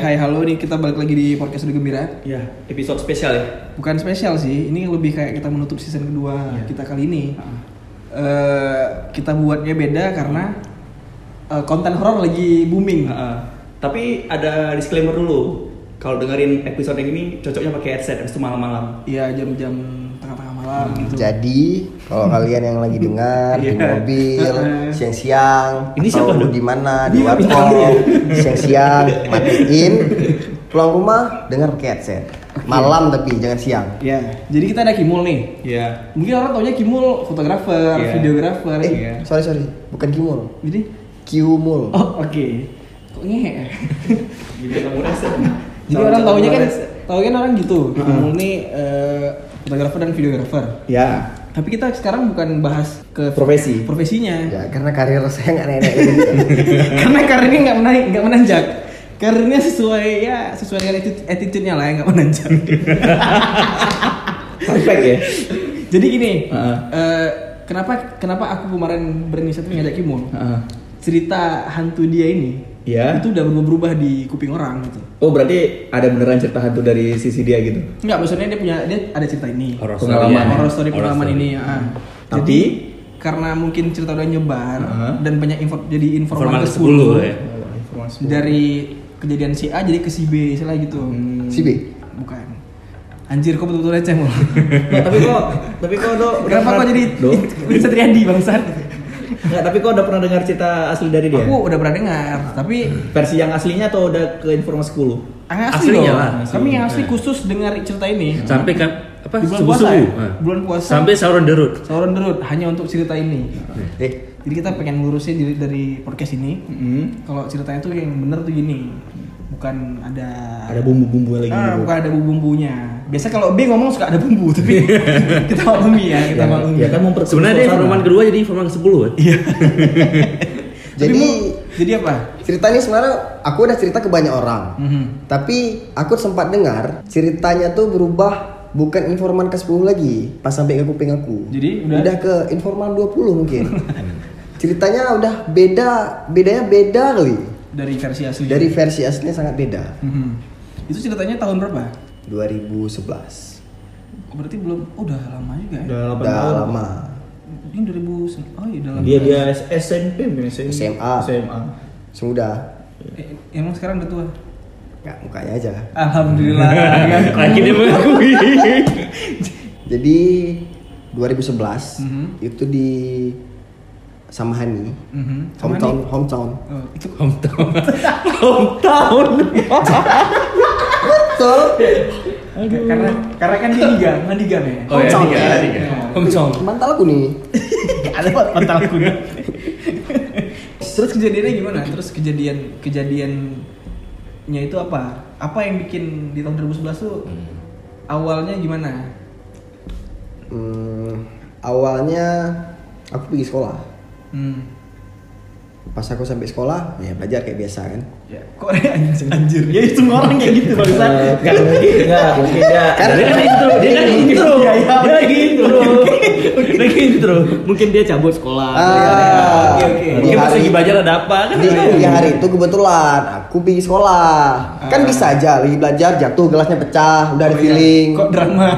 Hai hai halo nih kita balik lagi di podcast Udah Gembira. Ya, episode spesial ya. Bukan spesial sih, ini lebih kayak kita menutup season kedua Iya. kita kali ini. Eh, kita buatnya beda karena eh, konten horor lagi booming. Heeh. Tapi ada disclaimer dulu. Kalau dengerin episode yang ini cocoknya pakai headset habis itu malam-malam. Iya jam-jam gitu. Jadi kalau kalian yang lagi dengar di Iya. mobil Heeh. siang-siang Ini atau siapa, di mana di warkop bintangnya. siang-siang matiin pulang rumah dengar pakai headset. Malam tapi jangan siang. Ya, jadi kita ada Kimul nih. Iya. Mungkin orang taunya Kimul fotografer, Iya. videografer. Eh, Iya. sorry sorry, bukan Kimul, Jadi, Kiumul. oh oke. Kok ngehe? Jadi orang taunya kan, taunya kan orang gitu. Kimul nih eh, fotografer dan videografer. Ya. Tapi kita sekarang bukan bahas ke Profesi. profesinya. Ya karena karir saya nggak nenek gitu. Karena karirnya nggak menaik, nggak menanjak. Karirnya sesuai ya sesuai dengan attitude- attitude-nya lah yang nggak menanjak. Perfect ya. Jadi gini, Heeh. eh, kenapa kenapa aku kemarin berinisiatif ngajak Kimul? Heeh. Cerita hantu dia ini Iya. itu udah berubah di kuping orang gitu. Oh, berarti ada beneran cerita hantu dari sisi dia gitu. Enggak, maksudnya dia punya dia ada cerita ini. Horror Pengalaman. story ya. horror story Horror pengalaman story. ini. ah. Tapi- Jadi karena mungkin cerita udah nyebar Heeh. dan banyak info jadi informan ke ke 10 10 ya. Informasi. dari kejadian si A jadi ke si B istilah gitu. Hmm. Si B. Bukan. Anjir kok betul-betul receh mulu. Tapi kok tapi kok do Kenapa kok jadi do? bisa terjadi bangsat? Nggak, tapi kok udah pernah dengar cerita asli dari dia? Aku udah pernah dengar, tapi Versi yang aslinya atau udah ke informasi 10? yang asli Aslinya lah, Kami yang asli Nah. khusus dengar cerita ini. Sampai kan apa Di bulan puasa ya? subuh. Bulan puasa. Sampai sahur derut. Sauron derut hanya untuk cerita ini. Eh, Jadi kita pengen ngurusin dari, dari podcast ini. Hmm. Kalau ceritanya tuh yang bener tuh gini, bukan ada Ada bumbu-bumbu lagi. Ah, gitu. bukan ada bumbu-bumbunya. Biasa kalau B ngomong suka ada bumbu, tapi kita maklumi ya, kita Ya, maklumi. ya kan memperkeruh Sebenarnya informan kedua jadi informan ke 10 kan? Iya. jadi jadi apa? cerita ini sebenarnya aku udah cerita ke banyak orang. Mhm. Tapi aku sempat dengar ceritanya tuh berubah bukan informan ke 10 lagi pas sampai ke kuping aku. Jadi udah- udah ke informan 20 mungkin. ceritanya udah beda, bedanya beda kali. Dari versi asli. Dari versi aslinya sangat beda. Mhm. Itu ceritanya tahun berapa? 2011. Oh, berarti belum oh, udah lama juga ya. Udah 8 Udah tahun. lama. Ini 2000 oh iya udah lama. Dia dia SMP SMP. SMA. SMA. Sudah. Eh, emang sekarang udah tua. Nggak, mukanya aja. Alhamdulillah. Akhirnya mengakui. Jadi 2011 Mhm. itu di Samahani, Mhm. Sama hometown, nih. hometown. Oh, itu Hometown. Hometown. Betul. karena karena kan dia diga, kan diga ya. Oh ya, Hometown. tiga, tiga. Hometown. Mantal aku nih. ada pantal kuda. Terus kejadiannya gimana? Terus kejadian kejadiannya itu apa? Apa yang bikin di tahun 2011 tuh awalnya gimana? Hmm, awalnya aku pergi sekolah. Hmm. Pas aku sampai sekolah, ya belajar kayak biasa kan. Ya, kok anjir, anjir. Ya itu semua orang kayak gitu bangsa. Enggak mungkin enggak mungkin dia. Karena- dia kan intro, dia kan intro. Iya, iya, Dia lagi intro. Dia lagi intro. Mungkin dia cabut sekolah. Ah, oke, oke. di Mungkin pas lagi belajar ada apa kan? Di, di hari itu kebetulan aku pergi sekolah. Kan Ah. bisa aja lagi belajar jatuh gelasnya pecah, udah ada Oh, iya. feeling. Kok drama?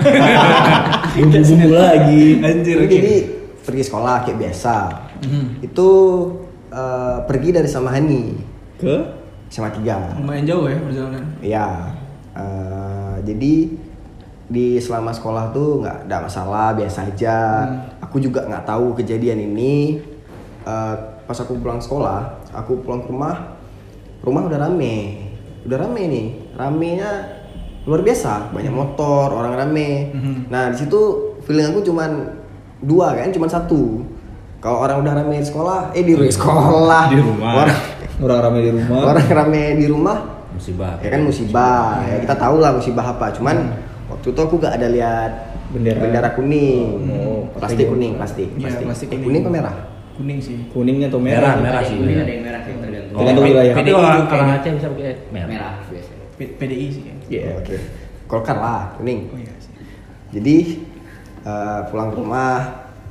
Bumbu-bumbu lagi. Anjir, oke. Jadi pergi sekolah kayak biasa. Mhm. Itu eh, pergi dari Samahani Ke sama tiga. Lumayan jauh ya perjalanan. Iya. eh, jadi di selama sekolah tuh nggak ada masalah biasa aja. Hmm. Aku juga nggak tahu kejadian ini. Eh, pas aku pulang sekolah, aku pulang ke rumah, rumah udah rame, udah rame nih, ramenya luar biasa, banyak motor, orang rame. Mhm. Nah di situ feeling aku cuman dua kan, cuman satu. Kalau orang udah rame di sekolah, eh di sekolah, Di rumah. orang, orang ramai di rumah. orang rame di rumah, Musibah. ya kan musibah ya kita tahu lah musibah apa cuman waktu itu aku gak ada lihat Bendera. kuning Oh, plastik plastik. kuning plastik Iya, plastik, plastik Eh, kuning. kuning apa merah Kuning sih. Kuningnya atau Merah, merah? merah sih. Kuning ada yang merah sih tergantung. Tergantung wilayah. Tapi PDI orang orang. Aceh bisa pakai merah. Merah biasanya. P- PDI sih. ya. Iya. Oh, oke golkar lah kuning Oh iya sih. jadi eh, pulang ke rumah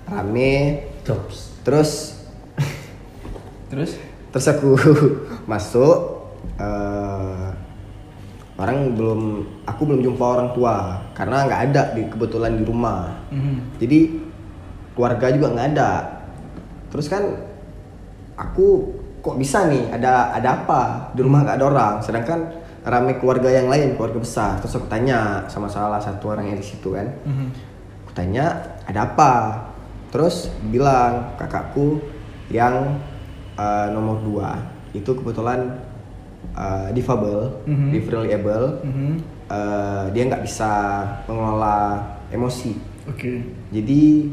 rame Jobs. terus Terus? terus aku masuk eh, orang belum aku belum jumpa orang tua karena nggak ada di kebetulan di rumah Mhm. jadi keluarga juga nggak ada terus kan aku kok bisa nih ada ada apa di rumah nggak ada orang sedangkan rame keluarga yang lain keluarga besar terus aku tanya sama salah satu orang yang di situ kan Mhm. aku tanya ada apa terus bilang kakakku yang uh, nomor dua itu kebetulan uh, difabel Mhm. differently able Mhm. Uh, dia nggak bisa mengelola emosi Oke. jadi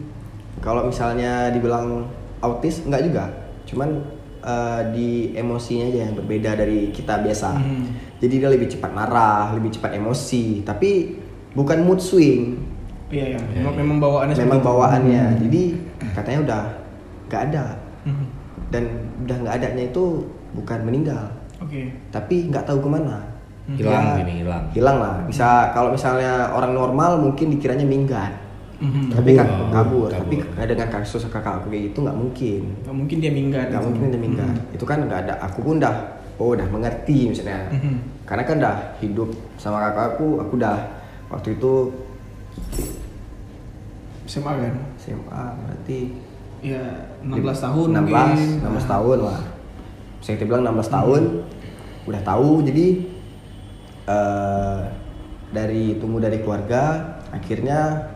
kalau misalnya dibilang autis nggak juga cuman uh, di emosinya aja yang berbeda dari kita biasa Mhm. jadi dia lebih cepat marah lebih cepat emosi tapi bukan mood swing Iya, iya. Memang, memang bawaannya memang seperti itu. bawaannya jadi katanya udah nggak ada Mhm. dan udah nggak adanya itu bukan meninggal Oke. tapi nggak tahu ke mana Hilang Ya, ini, hilang. hilang lah bisa kalau misalnya orang normal mungkin dikiranya minggat Mhm. tapi kan Kabur. kabur, Kabur. tapi dengan kasus kakak aku kayak gitu nggak mungkin Nggak mungkin dia minggat. nggak gitu. mungkin dia minggat itu kan nggak ada aku pun udah oh udah mengerti misalnya Mhm. karena kan udah hidup sama kakak aku aku udah waktu itu SMA kan? SMA berarti Ya 16 tahun 16 mungkin. 16 tahun lah. Bisa kita bilang 16 tahun. Udah tahu jadi eh dari tumbuh dari keluarga akhirnya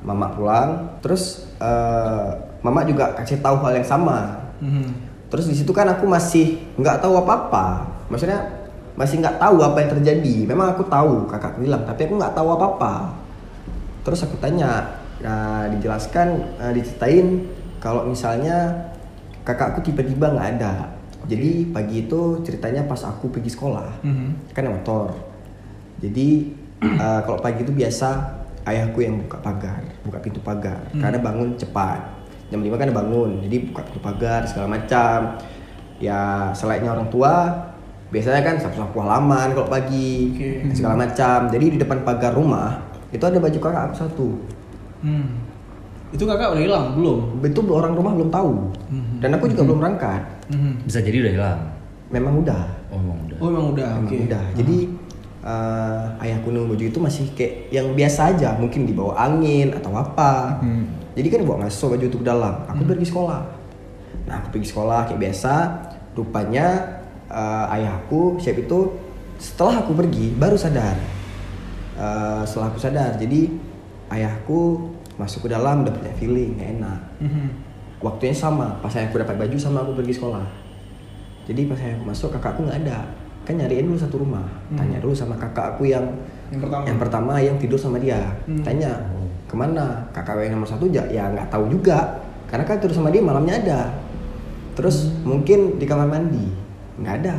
mama pulang. Terus eh mama juga kasih tahu hal yang sama. Mhm. terus di situ kan aku masih nggak tahu apa apa maksudnya masih nggak tahu apa yang terjadi. Memang aku tahu kakak bilang tapi aku nggak tahu apa apa terus aku tanya nah, dijelaskan eh, diceritain kalau misalnya kakakku tiba-tiba nggak ada jadi pagi itu ceritanya pas aku pergi sekolah Mhm. kan naik motor jadi eh, kalau pagi itu biasa ayahku yang buka pagar buka pintu pagar Hmm. karena bangun cepat jam 5 kan bangun jadi buka pintu pagar segala macam ya selainnya orang tua biasanya kan sapu-sapu halaman kalau pagi Oke. segala macam jadi di depan pagar rumah itu ada baju kakak aku satu Hmm. Itu kakak udah hilang belum? itu orang rumah belum tahu Mhm. dan aku juga belum berangkat Mhm. Bisa jadi udah hilang. memang udah Oh, emang udah. Oh memang udah. Emang Oke. udah. Jadi eh, ayahku nemu baju itu masih kayak yang biasa aja, mungkin dibawa angin atau apa. Hmm. Jadi kan bawa masuk baju itu ke dalam. Aku pergi sekolah. Nah aku pergi sekolah kayak biasa. Rupanya eh, ayahku siap itu setelah aku pergi baru sadar. Eh, setelah aku sadar, jadi ayahku masuk ke dalam udah punya feeling gak enak. Mhm. Waktunya sama, pas ayahku dapat baju sama aku pergi sekolah. Jadi pas saya masuk kakakku nggak ada, kan nyariin dulu satu rumah. Hmm. Tanya dulu sama kakakku yang Yang pertama. yang pertama yang tidur sama dia. Hmm. Tanya ke mana kakak yang nomor satu ya ya nggak tahu juga, karena kan tidur sama dia malamnya ada. Terus mungkin di kamar mandi nggak ada.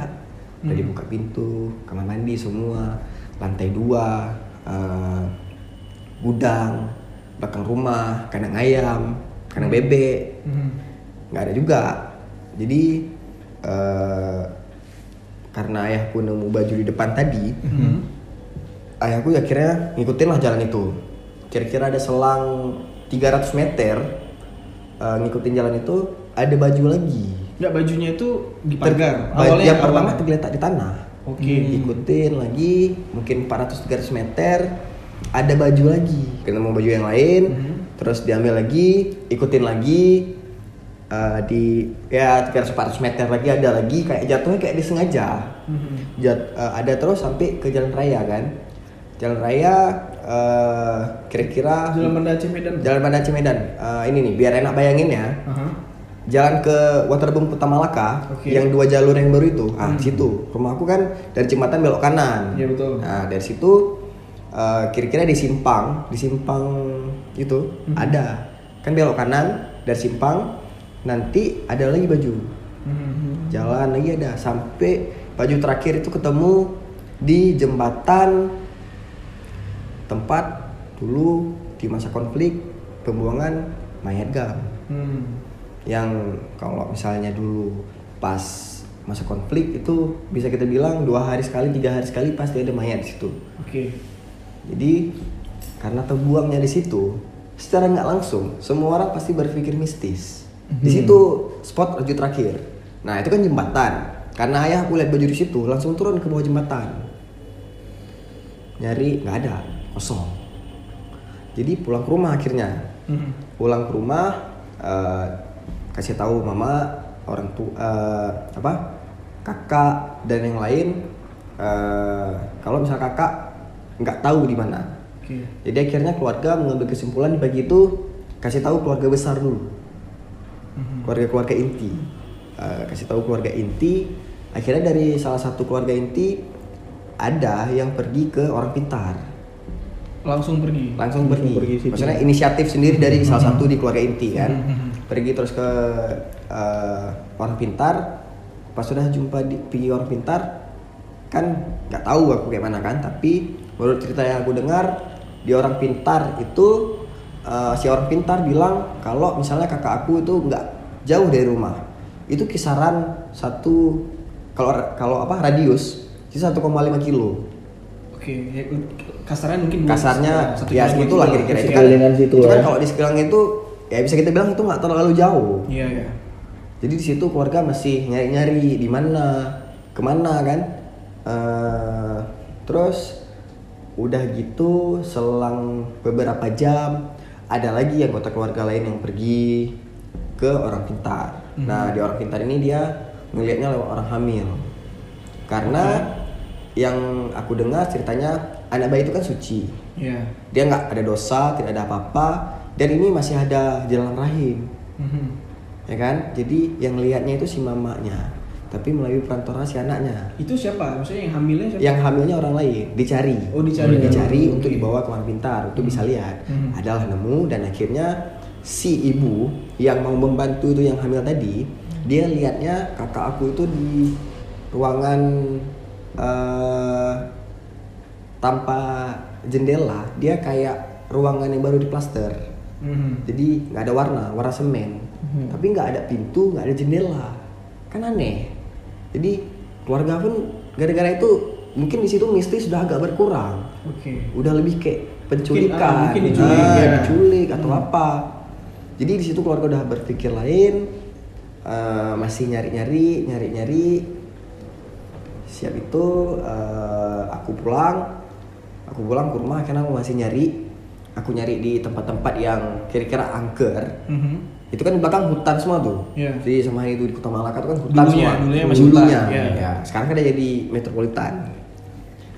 Udah Hmm. dibuka pintu, kamar mandi semua, lantai dua, eh, gudang, belakang rumah, kandang ayam, kandang bebek, Mhm. nggak ada juga jadi eh, karena ayahku nemu baju di depan tadi Mhm. ayahku akhirnya ngikutin lah jalan itu kira-kira ada selang 300 meter eh, ngikutin jalan itu ada baju lagi Nggak bajunya itu di pagar. baju yang pertama awalnya. tergeletak di tanah Oke. ikutin lagi mungkin 400-300 meter ada baju lagi ketemu baju yang lain Mhm. terus diambil lagi ikutin lagi eh, di ya 300-400 meter lagi ada lagi kayak jatuhnya kayak disengaja Mhm. Jat- eh, ada terus sampai ke jalan raya kan jalan raya eh, kira-kira Jalan Banda Aceh Medan. jalan Banda Aceh Medan Eh, ini nih biar enak bayangin ya Aha. Jalan ke Waterboom Kota Malaka Oke. yang dua jalur yang baru itu ah Hmm. situ rumah aku kan dari jembatan belok kanan Iya, betul. nah dari situ eh, kira-kira di simpang di simpang itu Hmm. ada kan belok kanan dari simpang nanti ada lagi baju Mhm. jalan lagi ada sampai baju terakhir itu ketemu di jembatan tempat dulu di masa konflik pembuangan mayat gam Hmm. Yang kalau misalnya dulu pas masa konflik itu bisa kita bilang dua hari sekali tiga hari sekali pasti ada mayat di situ. Oke. jadi karena terbuangnya di situ secara nggak langsung semua orang pasti berpikir mistis. Di situ spot baju terakhir. Nah itu kan jembatan. Karena ayah aku lihat baju di situ langsung turun ke bawah jembatan. Nyari nggak ada. Kosong. Jadi pulang ke rumah akhirnya. Mhm. pulang ke rumah eh, kasih tahu mama orang tua eh, apa kakak dan yang lain eh, kalau misal kakak nggak tahu di mana Oke. jadi akhirnya keluarga mengambil kesimpulan di pagi itu kasih tahu keluarga besar dulu Mhm. keluarga-keluarga inti Eh, kasih tahu keluarga inti akhirnya dari salah satu keluarga inti ada yang pergi ke orang pintar Langsung pergi. langsung pergi, pergi situ. maksudnya inisiatif sendiri dari salah satu di keluarga inti kan Mhm. Pergi terus ke eh, orang pintar. Pas sudah jumpa di pergi orang pintar kan nggak tahu aku kayak mana kan tapi menurut cerita yang aku dengar di orang pintar itu eh, si orang pintar bilang kalau misalnya kakak aku itu nggak jauh dari rumah. Itu kisaran satu kalau kalau apa radius itu 1,5 kilo. Oke, ya, kasarnya mungkin kasarnya satu ya segitulah gitu kira-kira itu. Kan situ itu kan ya. kalau di sekeliling itu ya bisa kita bilang itu nggak terlalu jauh. Iya, iya. jadi di situ keluarga masih nyari-nyari di mana ke mana kan? Eh, terus udah gitu selang beberapa jam ada lagi anggota keluarga lain yang pergi ke orang pintar. Nah di orang pintar ini dia ngelihatnya lewat orang hamil. Karena yang aku dengar ceritanya anak bayi itu kan suci. Iya. dia nggak ada dosa tidak ada apa-apa dan ini masih ada jalan rahim Mhm. ya kan jadi yang lihatnya itu si mamanya tapi melalui perantara si anaknya Itu siapa? Maksudnya yang hamilnya siapa? yang hamilnya orang lain dicari Oh, dicari. dicari Hmm. untuk dibawa ke pintar untuk bisa lihat Hmm. adalah nemu dan akhirnya si ibu yang mau membantu itu yang hamil tadi dia lihatnya kakak aku itu di ruangan eh, tanpa jendela dia kayak ruangan yang baru diplaster Mhm. jadi nggak ada warna warna semen. Tapi nggak ada pintu nggak ada jendela. Kan aneh. Jadi keluarga pun gara-gara itu mungkin di situ mistis sudah agak berkurang. Oke. udah lebih kayak ah, penculikan. mungkin diculik, Ah, ya. diculik atau apa. Jadi di situ keluarga udah berpikir lain. Eh, masih nyari-nyari nyari-nyari. Siap itu eh, aku pulang. Aku pulang ke rumah karena aku masih nyari aku nyari di tempat-tempat yang kira-kira angker Mhm. itu kan di belakang hutan semua tuh Iya. jadi sama itu di kota Malaka itu kan hutan Dulunya, semua dulunya masih hutan, iya. ya sekarang kan udah jadi metropolitan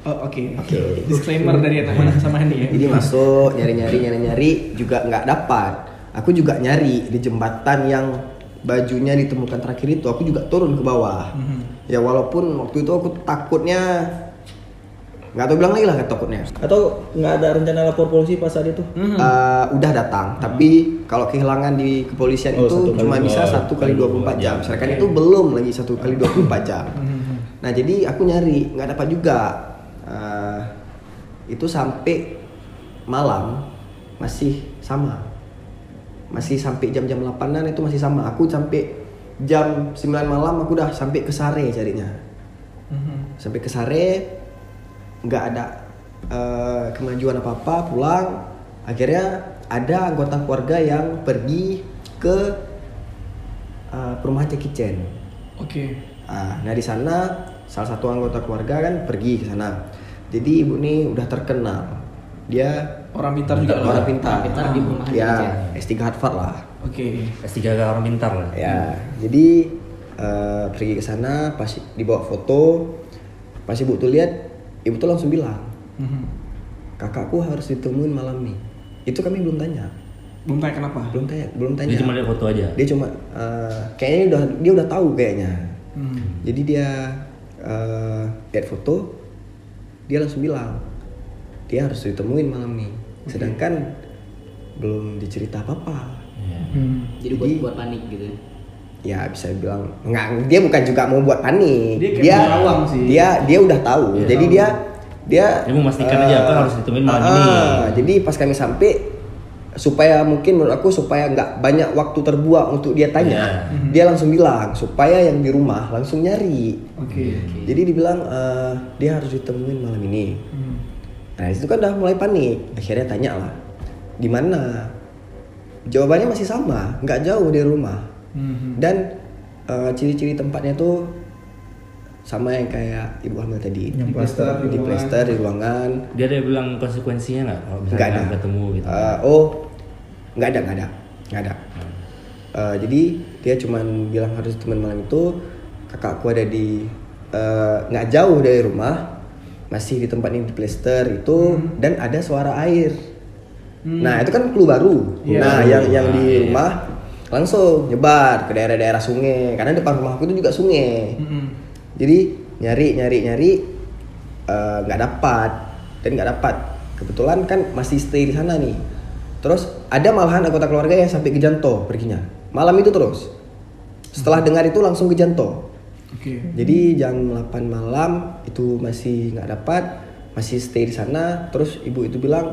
Oh, oke. Oke. Disclaimer dari anak-anak sama ini ya. Jadi masuk nyari-nyari nyari-nyari juga nggak dapat. Aku juga nyari di jembatan yang bajunya ditemukan terakhir itu. Aku juga turun ke bawah. Mhm. Ya walaupun waktu itu aku takutnya nggak tahu bilang lagi lah takutnya. Atau nggak ada rencana lapor polisi pas saat itu? Mhm. Eh, udah datang, tapi kalau kehilangan di kepolisian Oh, itu cuma dua- bisa satu kali 24 jam. jam. Sedangkan itu belum lagi satu kali 24 jam. Mhm. Nah jadi aku nyari nggak dapat juga. Eh, itu sampai malam masih sama, masih sampai jam-jam 8an itu masih sama. Aku sampai jam 9 malam aku udah sampai ke Sare carinya. Mhm. Sampai ke Sare nggak ada eh, kemajuan apa apa pulang. Akhirnya ada anggota keluarga yang pergi ke eh, perumahan Jackie Chan. Oke. Ah, nah di sana salah satu anggota keluarga kan pergi ke sana. Jadi ibu ini udah terkenal. Dia Orang pintar juga lah. orang pintar. Orang pintar di perumahan ya, Jackie S3 Harvard lah. Oke. S3 ke orang pintar lah. Ya, jadi eh, pergi ke sana pas dibawa foto, pas ibu tuh lihat, ibu tuh langsung bilang, Mhm. kakakku harus ditemuin malam nih. Itu kami belum tanya, Belum tanya kenapa? belum tanya, belum tanya. Dia cuma lihat foto aja. Dia cuma eh, kayaknya udah dia udah tahu kayaknya. Mhm. Jadi dia eh, lihat foto, dia langsung bilang dia harus ditemuin malam nih. Sedangkan belum dicerita apa-apa. Iya. Mhm. Jadi buat Jadi- buat panik gitu. Ya bisa bilang nggak, dia bukan juga mau buat panik. Dia dia sih. dia dia udah tahu. Iya. Jadi dia dia Dia memastikan aja, "Aku harus ditemuin malam ah, ini." Jadi pas kami sampai supaya mungkin menurut aku supaya nggak banyak waktu terbuang untuk dia tanya, Iya. dia langsung bilang supaya yang di rumah langsung nyari. Oke. Jadi dibilang eh, dia harus ditemuin malam ini. Mhm. Nah itu kan udah mulai panik. Akhirnya tanya lah, di mana? Jawabannya masih sama, nggak jauh dari rumah. Mhm. Dan eh, ciri-ciri tempatnya tuh sama yang kayak ibu hamil tadi. Yang plaster di plaster di ruangan. Dia ada bilang konsekuensinya nggak kalau nggak misalnya ada ketemu gitu. Eh, oh nggak ada nggak ada nggak ada. Eh, jadi dia cuman bilang harus teman malam itu kakakku ada di eh, nggak jauh dari rumah masih di tempat ini di plaster itu dan ada suara air. Nah itu kan clue baru. Iya. nah yang yang Ah, di iya. rumah langsung nyebar ke daerah-daerah sungai. Karena depan rumahku itu juga sungai. Mm-mm. jadi nyari nyari nyari eh, nggak dapat. Dan nggak dapat. Kebetulan kan masih stay di sana nih. Terus ada malahan anggota keluarga yang sampai ke Janto perginya. Malam itu terus. Setelah dengar itu langsung ke Janto. Oke. jadi jam 8 malam itu masih nggak dapat masih stay di sana. Terus ibu itu bilang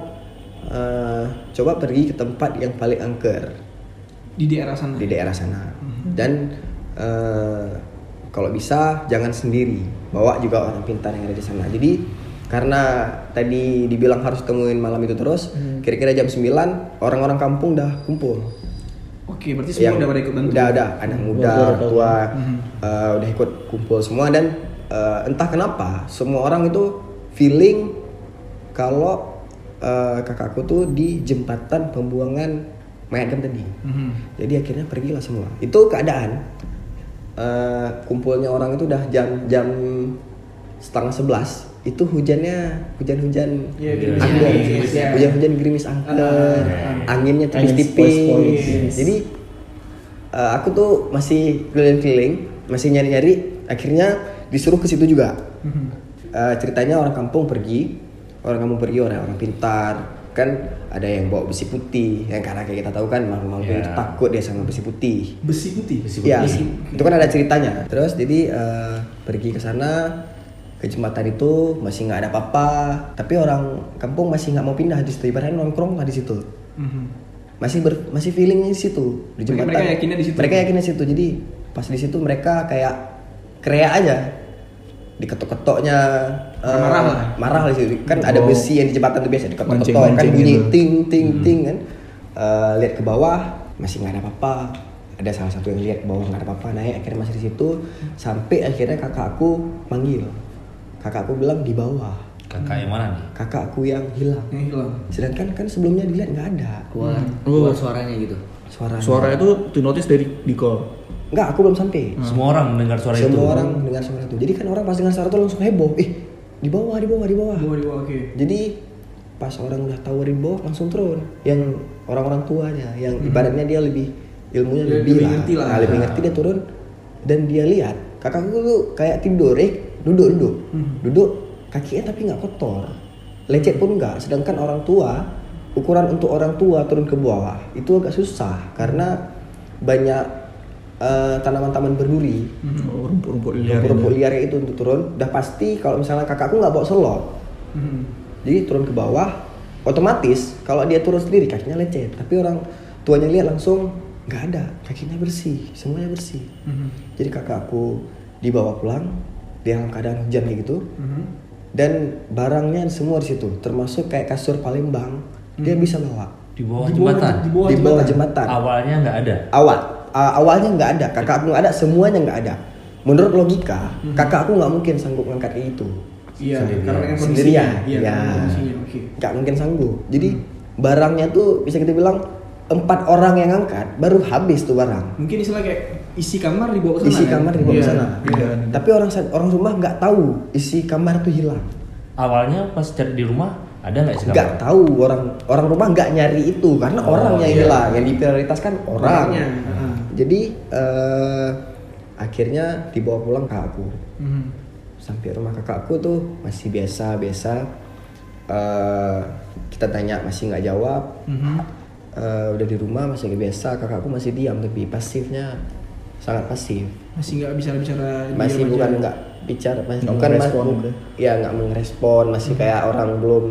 "Eh, coba pergi ke tempat yang paling angker Di daerah sana. di daerah sana. Dan eh, kalau bisa jangan sendiri. Bawa juga orang pintar yang ada di sana. Jadi karena tadi dibilang harus temuin malam itu terus kira-kira jam 9 orang-orang kampung dah kumpul. Oke, berarti semua udah pada ikut bantu. udah ada anak muda orang tua eh, udah ikut kumpul semua. Dan eh, entah kenapa semua orang itu feeling kalau eh, kakakku tuh di jembatan pembuangan kan tadi Mhm. jadi akhirnya pergilah semua. Itu keadaan eh, kumpulnya orang itu udah jam jam setengah sebelas. Itu hujannya hujan-hujan Iya, gerimis angin, angin, iya. hujan-hujan gerimis angker, Ah, anginnya Angin tipis-tipis. Jadi eh, aku tuh masih keliling-keliling, masih nyari-nyari. Akhirnya disuruh ke situ juga. Eh, ceritanya orang kampung pergi, orang kampung pergi orang orang pintar kan ada yang bawa besi putih yang karena kayak kita tahu kan malam-malam Ya. itu takut dia sama besi putih Besi putih. Besi Iya, putih. itu kan ada ceritanya. Terus jadi eh, pergi ke sana ke jembatan itu masih nggak ada apa-apa, tapi orang kampung masih nggak mau pindah di situ. Ibaratnya nongkrong lah di situ. Mhm. Masih ber, masih feelingnya di situ di jembatan. mereka yakinnya di situ. Mereka yakinnya di situ. Jadi pas di situ mereka kayak kreak aja diketok-ketoknya eh, Marah lah. marah di situ kan ada besi yang di jembatan itu biasa diketok-ketok kan Mancing-mancing bunyi gitu. ting ting ting kan Eh, lihat ke bawah masih nggak ada apa-apa ada salah satu yang lihat bawah nggak ada apa-apa naik akhirnya masih di situ sampai akhirnya kakakku manggil kakakku bilang di bawah Kakak yang mana nih? kakakku yang hilang Yang hilang. sedangkan kan sebelumnya dilihat nggak ada Keluar, Hmm. keluar suaranya gitu. suara Suara itu di notice dari di call. Nggak aku belum sampai. Semua orang mendengar suara itu. semua orang dengar suara itu. Jadi kan orang pas dengar suara itu langsung heboh. Eh di bawah di bawah di bawah. Bawah di bawah, oke. jadi pas orang udah tahu di bawah langsung turun. Yang orang-orang tuanya yang ibaratnya dia lebih ilmunya Lebih- lebih, lebih lah, ngerti lah. Nah, lebih ngerti dia turun. Dan dia lihat kakakku tuh kayak tidur eh duduk duduk. Hmm. duduk kakinya tapi nggak kotor. Lecet pun enggak sedangkan orang tua ukuran untuk orang tua turun ke bawah itu agak susah. Karena banyak eh, tanaman-tanaman berduri Oh, rumput-rumput liar. rumput-rumput liar itu untuk turun udah pasti kalau misalnya kakakku nggak bawa selop Mhm. jadi turun ke bawah otomatis kalau dia turun sendiri kakinya lecet tapi orang tuanya lihat langsung nggak ada kakinya bersih semuanya bersih Mhm. jadi kakakku dibawa pulang dalam keadaan hujan kayak gitu Mhm. dan barangnya semua di situ termasuk kayak kasur Palembang dia bisa bawa Di bawah Di bawah- jembatan. di bawah di bawah jembatan. jembatan Awalnya nggak ada. awal a- awalnya nggak ada. Kakakku nggak ada semuanya nggak ada. Menurut logika kakakku nggak mungkin sanggup ngangkat kayak itu Iya, Sendirian. karena yang sendirian. Kondisinya. Iya, ya nggak mungkin sanggup. Jadi barangnya tuh bisa kita bilang empat orang yang ngangkat baru habis tuh barang. Mungkin istilah kayak isi kamar dibawa ke sana. isi kan? kamar dibawa ke Iya, sana. iya. tapi orang orang rumah nggak tahu isi kamar tuh hilang. Awalnya pas cari di rumah ada nggak sih nggak tahu. Orang orang rumah nggak nyari itu karena Oh, orang yang iya. hilang. Yang diprioritaskan orang. Orangnya. Jadi eh, akhirnya dibawa pulang ke aku. Mhm. sampai rumah kakakku tuh masih biasa biasa Eh, kita tanya masih nggak jawab. Mhm. Eh, udah di rumah masih biasa. Kakakku masih diam tapi pasifnya sangat pasif. Masih nggak bisa bicara. masih bukan nggak bicara masih Nggak bukan merespon mas- ya nggak merespon. Masih kayak orang belum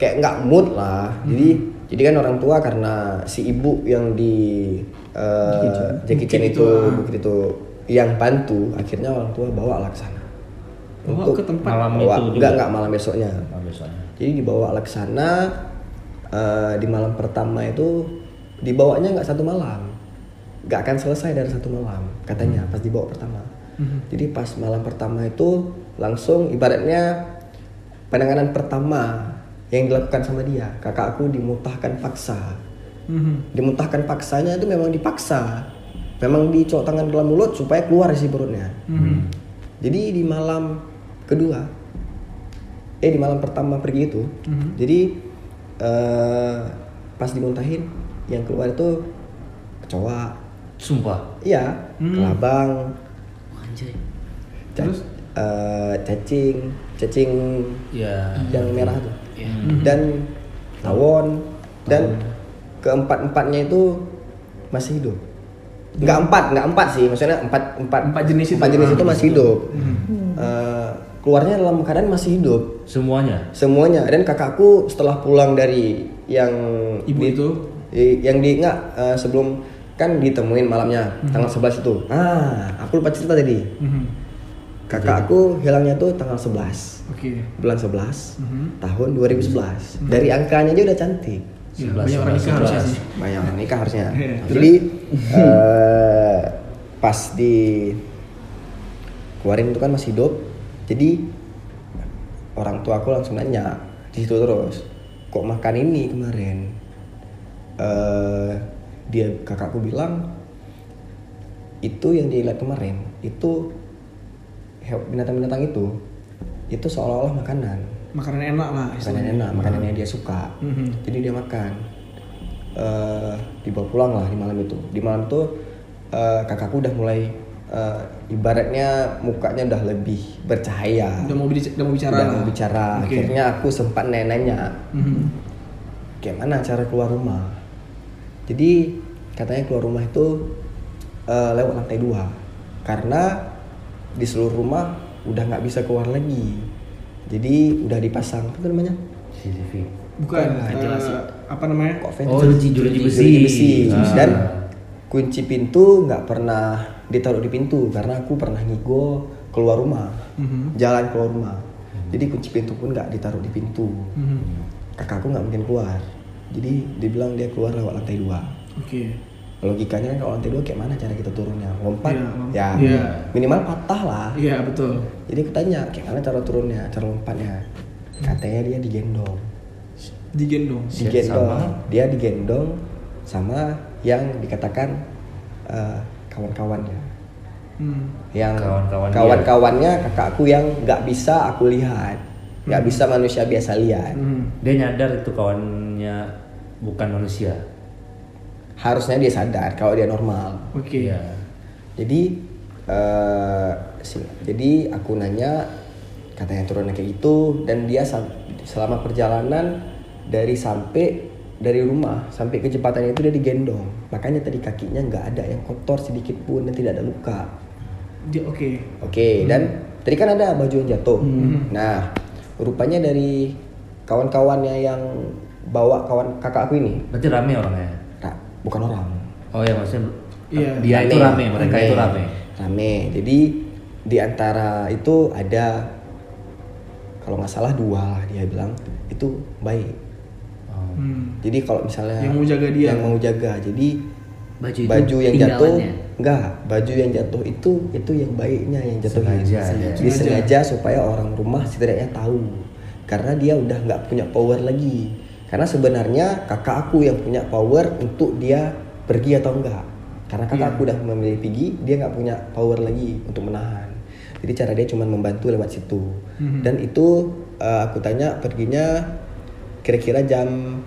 kayak nggak mood lah. Jadi jadi kan orang tua karena si ibu yang di uh, Jackie Chan Bukit itu itu, ah. bukit itu yang bantu akhirnya orang tua bawa ke sana Bawa ke tempat. Malam bawa, itu juga. enggak enggak malam besoknya Oh, besoknya. jadi dibawa lah ke sana eh, di malam pertama itu dibawanya nggak satu malam nggak akan selesai dari satu malam katanya pas dibawa pertama Jadi pas malam pertama itu langsung ibaratnya penanganan pertama yang dilakukan sama dia. Kakak aku dimutahkan paksa. Mhm. Dimutahkan paksanya itu memang dipaksa. Memang dicok tangan dalam mulut supaya keluar isi perutnya. Mhm. Jadi di malam kedua, eh di malam pertama pergi itu, jadi eh, pas dimuntahin yang keluar itu kecoa, Sumpah. iya, kelabang, Anjay. ca- Terus? eh, cacing, cacing Ya. yang merah tuh, Iya. dan tawon, dan keempat empatnya itu masih hidup. Enggak empat, enggak empat sih, maksudnya empat empat Empat jenis itu. empat jenis Ah, itu masih hidup. Eh, keluarnya dalam keadaan masih hidup Semuanya. semuanya dan kakakku setelah pulang dari yang Ibu itu? i- yang di enggak eh, sebelum kan ditemuin malamnya tanggal 11 itu ah aku lupa cerita tadi Mhm. kakakku hilangnya tuh tanggal 11 Oke. bulan 11 Mhm. tahun 2011 dari angkanya aja udah cantik Ya, 11, banyak orang nikah 11. harusnya sih. banyak orang nikah harusnya Iya. jadi eh, pas di keluarin itu kan masih hidup jadi orang tua aku langsung nanya di situ terus kok makan ini kemarin eh dia kakakku bilang itu yang dia lihat kemarin itu binatang-binatang itu itu seolah-olah makanan Makanan enak lah. makanan enak makanan yang dia suka Mhm. jadi dia makan Eh dibawa pulang lah di malam itu di malam itu eh, kakakku udah mulai eh, ibaratnya mukanya udah lebih bercahaya Udah mau bicara, udah mau bicara udah lah. mau bicara Oke. akhirnya aku sempat nanya Mhm. gimana cara keluar rumah jadi katanya keluar rumah itu eh, lewat lantai dua karena di seluruh rumah udah nggak bisa keluar lagi jadi udah dipasang apa tuh namanya CCTV. Bukan. ventilasi. eh, apa namanya? kok Oh, jeruji jeruji besi. Jeruji besi. Ah. dan kunci pintu nggak pernah ditaruh di pintu karena aku pernah ngigo keluar rumah Mhm. jalan keluar rumah jadi kunci pintu pun nggak ditaruh di pintu Mhm. kakakku nggak mungkin keluar jadi dibilang dia keluar lewat lantai dua Oke. Logikanya kan kalau lantai dua kayak mana cara kita turunnya lompat Iya, lompat. ya Iya. minimal patah lah Iya betul. jadi aku tanya kayak mana cara turunnya cara lompatnya katanya dia digendong Digendong. digendong Sama? dia digendong sama yang dikatakan eh, kawan-kawannya Hmm. yang Kawan-kawan dia. kawan-kawannya kakakku yang nggak bisa aku lihat nggak bisa manusia biasa lihat Mhm. Dia nyadar itu kawannya bukan manusia. Harusnya dia sadar kalau dia normal Oke. Iya. jadi eh sing- jadi aku nanya katanya turunnya kayak gitu dan dia selama perjalanan dari sampai dari rumah sampai ke jembatan itu dia digendong makanya tadi kakinya nggak ada yang kotor sedikit pun dan tidak ada luka oke. oke dan tadi kan ada baju yang jatuh nah rupanya dari kawan-kawannya yang bawa kawan kakak aku ini Berarti rame orangnya. Bukan orang Oh ya maksudnya Iya. dia itu rame, mereka itu rame. Rame. Jadi di antara itu ada kalau nggak salah dua lah dia bilang itu baik. Oh. Hmm. Jadi kalau misalnya Yang mau jaga dia. yang mau jaga, jadi Baju itu baju yang jatuh enggak, baju yang jatuh itu itu yang baiknya yang jatuh Sengaja, ya. Disengaja supaya orang rumah setidaknya tahu karena dia udah nggak punya power lagi. Karena sebenarnya kakak aku yang punya power untuk dia pergi atau enggak. Karena kakak Iya. aku udah memilih pergi, dia nggak punya power lagi untuk menahan. Jadi cara dia cuma membantu lewat situ. Mhm. Dan itu eh, aku tanya perginya kira-kira jam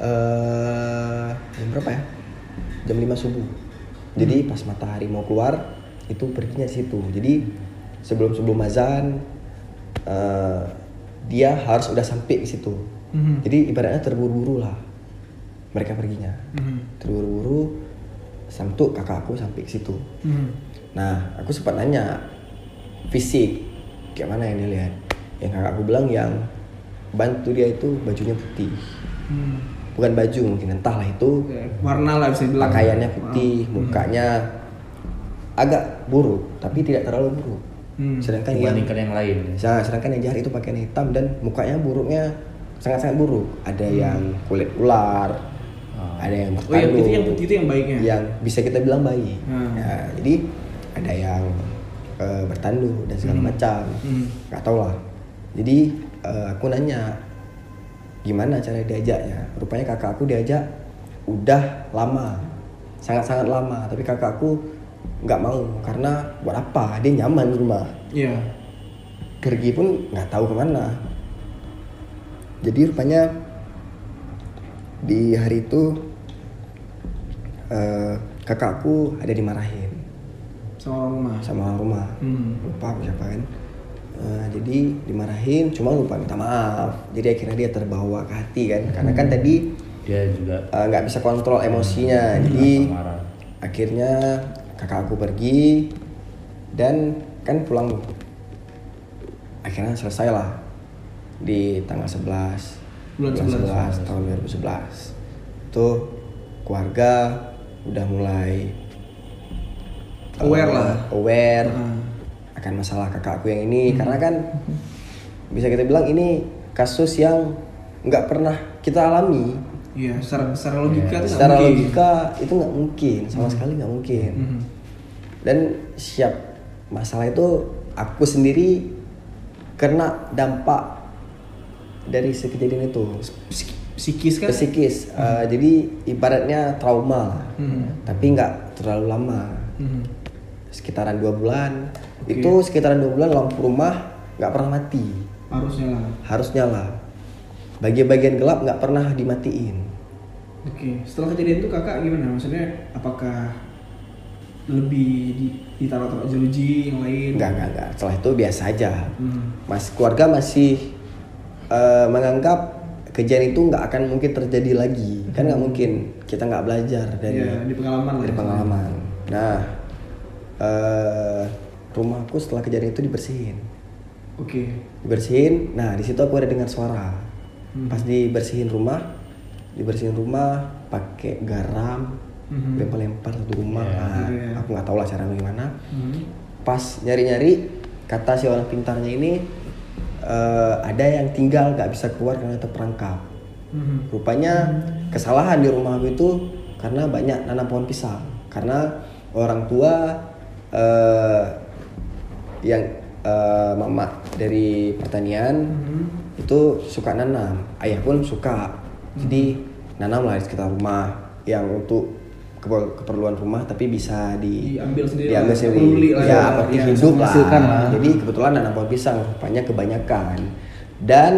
eh jam berapa ya? Jam 5 subuh. Jadi pas matahari mau keluar itu perginya situ. Jadi sebelum sebelum azan eh, dia harus udah sampai di situ. Mhm. Jadi ibaratnya terburu-buru lah mereka perginya. Mhm. Terburu-buru sampai kakak aku sampai ke situ. Mhm. Nah, aku sempat nanya fisik kayak mana yang dia lihat. Yang kakak aku bilang yang bantu dia itu bajunya putih. Hmm. Bukan baju mungkin entahlah itu Warna lah bisa dibilang. pakaiannya putih, Ah. mukanya agak buruk tapi tidak terlalu buruk. Hmm. Sedangkan yang yang lain. Nah, sedangkan yang jahat itu pakaian hitam dan mukanya buruknya sangat-sangat buruk. Ada yang kulit ular, Ah. ada yang Hmm. Oh yang bertanduk, itu yang putih itu yang baiknya. yang bisa kita bilang bayi. Hmm. Ya, jadi ada yang eh, bertandu dan segala Hmm. macam Hmm. nggak tahu lah jadi eh, aku nanya gimana cara diajaknya rupanya kakak aku diajak udah lama sangat-sangat lama tapi kakakku nggak mau karena buat apa dia nyaman di rumah Iya. pergi pun nggak tahu ke mana jadi rupanya di hari itu eh, kakakku ada dimarahin. Sama orang rumah. sama orang rumah. Hmm. lupa aku siapa kan. Eh, jadi dimarahin cuma lupa minta maaf. Jadi akhirnya dia terbawa ke hati kan. Karena kan tadi Dia juga eh, nggak bisa kontrol emosinya. Jadi apa marah. akhirnya kakak aku pergi dan kan pulang. Akhirnya selesai lah di tanggal 11 Bulan 11. 11 tahun 2011 itu keluarga udah mulai Aware eh, lah. aware Hmm. akan masalah kakak aku yang ini karena kan bisa kita bilang ini kasus yang nggak pernah kita alami Iya, secara, secara logika nggak secara mungkin. logika itu nggak mungkin sama sekali nggak mungkin Mhm. dan siap masalah itu aku sendiri kena dampak dari kejadian itu Psik- Psikis kan? psikis Eh, jadi ibaratnya trauma Mhm. tapi nggak terlalu lama Mhm. sekitaran dua bulan Oke. itu sekitaran dua bulan lampu rumah nggak pernah mati Harusnya lah. harus nyala bagian-bagian gelap nggak pernah dimatiin Oke, setelah kejadian itu kakak gimana? Maksudnya apakah lebih di, ditaruh tempat jeruji yang lain? nggak nggak nggak setelah itu biasa aja Hmm. mas keluarga masih eh, menganggap kejadian itu nggak akan mungkin terjadi lagi kan nggak mungkin kita nggak belajar dari Iya, di pengalaman dari ya. pengalaman nah eh, rumahku setelah kejadian itu dibersihin Oke. dibersihin nah di situ aku ada dengar suara Hmm. pas dibersihin rumah dibersihin rumah pakai garam Mhm. lempar-lempar satu rumah Iya. Nah, Iya. aku nggak tahu lah cara gimana Hmm. pas nyari-nyari kata si orang pintarnya ini eh, ada yang tinggal nggak bisa keluar karena terperangkap. Mhm. rupanya kesalahan di rumah aku itu karena banyak nanam pohon pisang. Karena orang tua eh, yang eh, mama dari pertanian Mhm. itu suka nanam. Ayah pun suka. Jadi nanam lah di sekitar rumah yang untuk keperluan rumah tapi bisa di Diambil sendiri diambil sendiri. lah ya ya, seperti ya, hidup lah. lah. jadi kebetulan nanam pohon pisang rupanya kebanyakan. Dan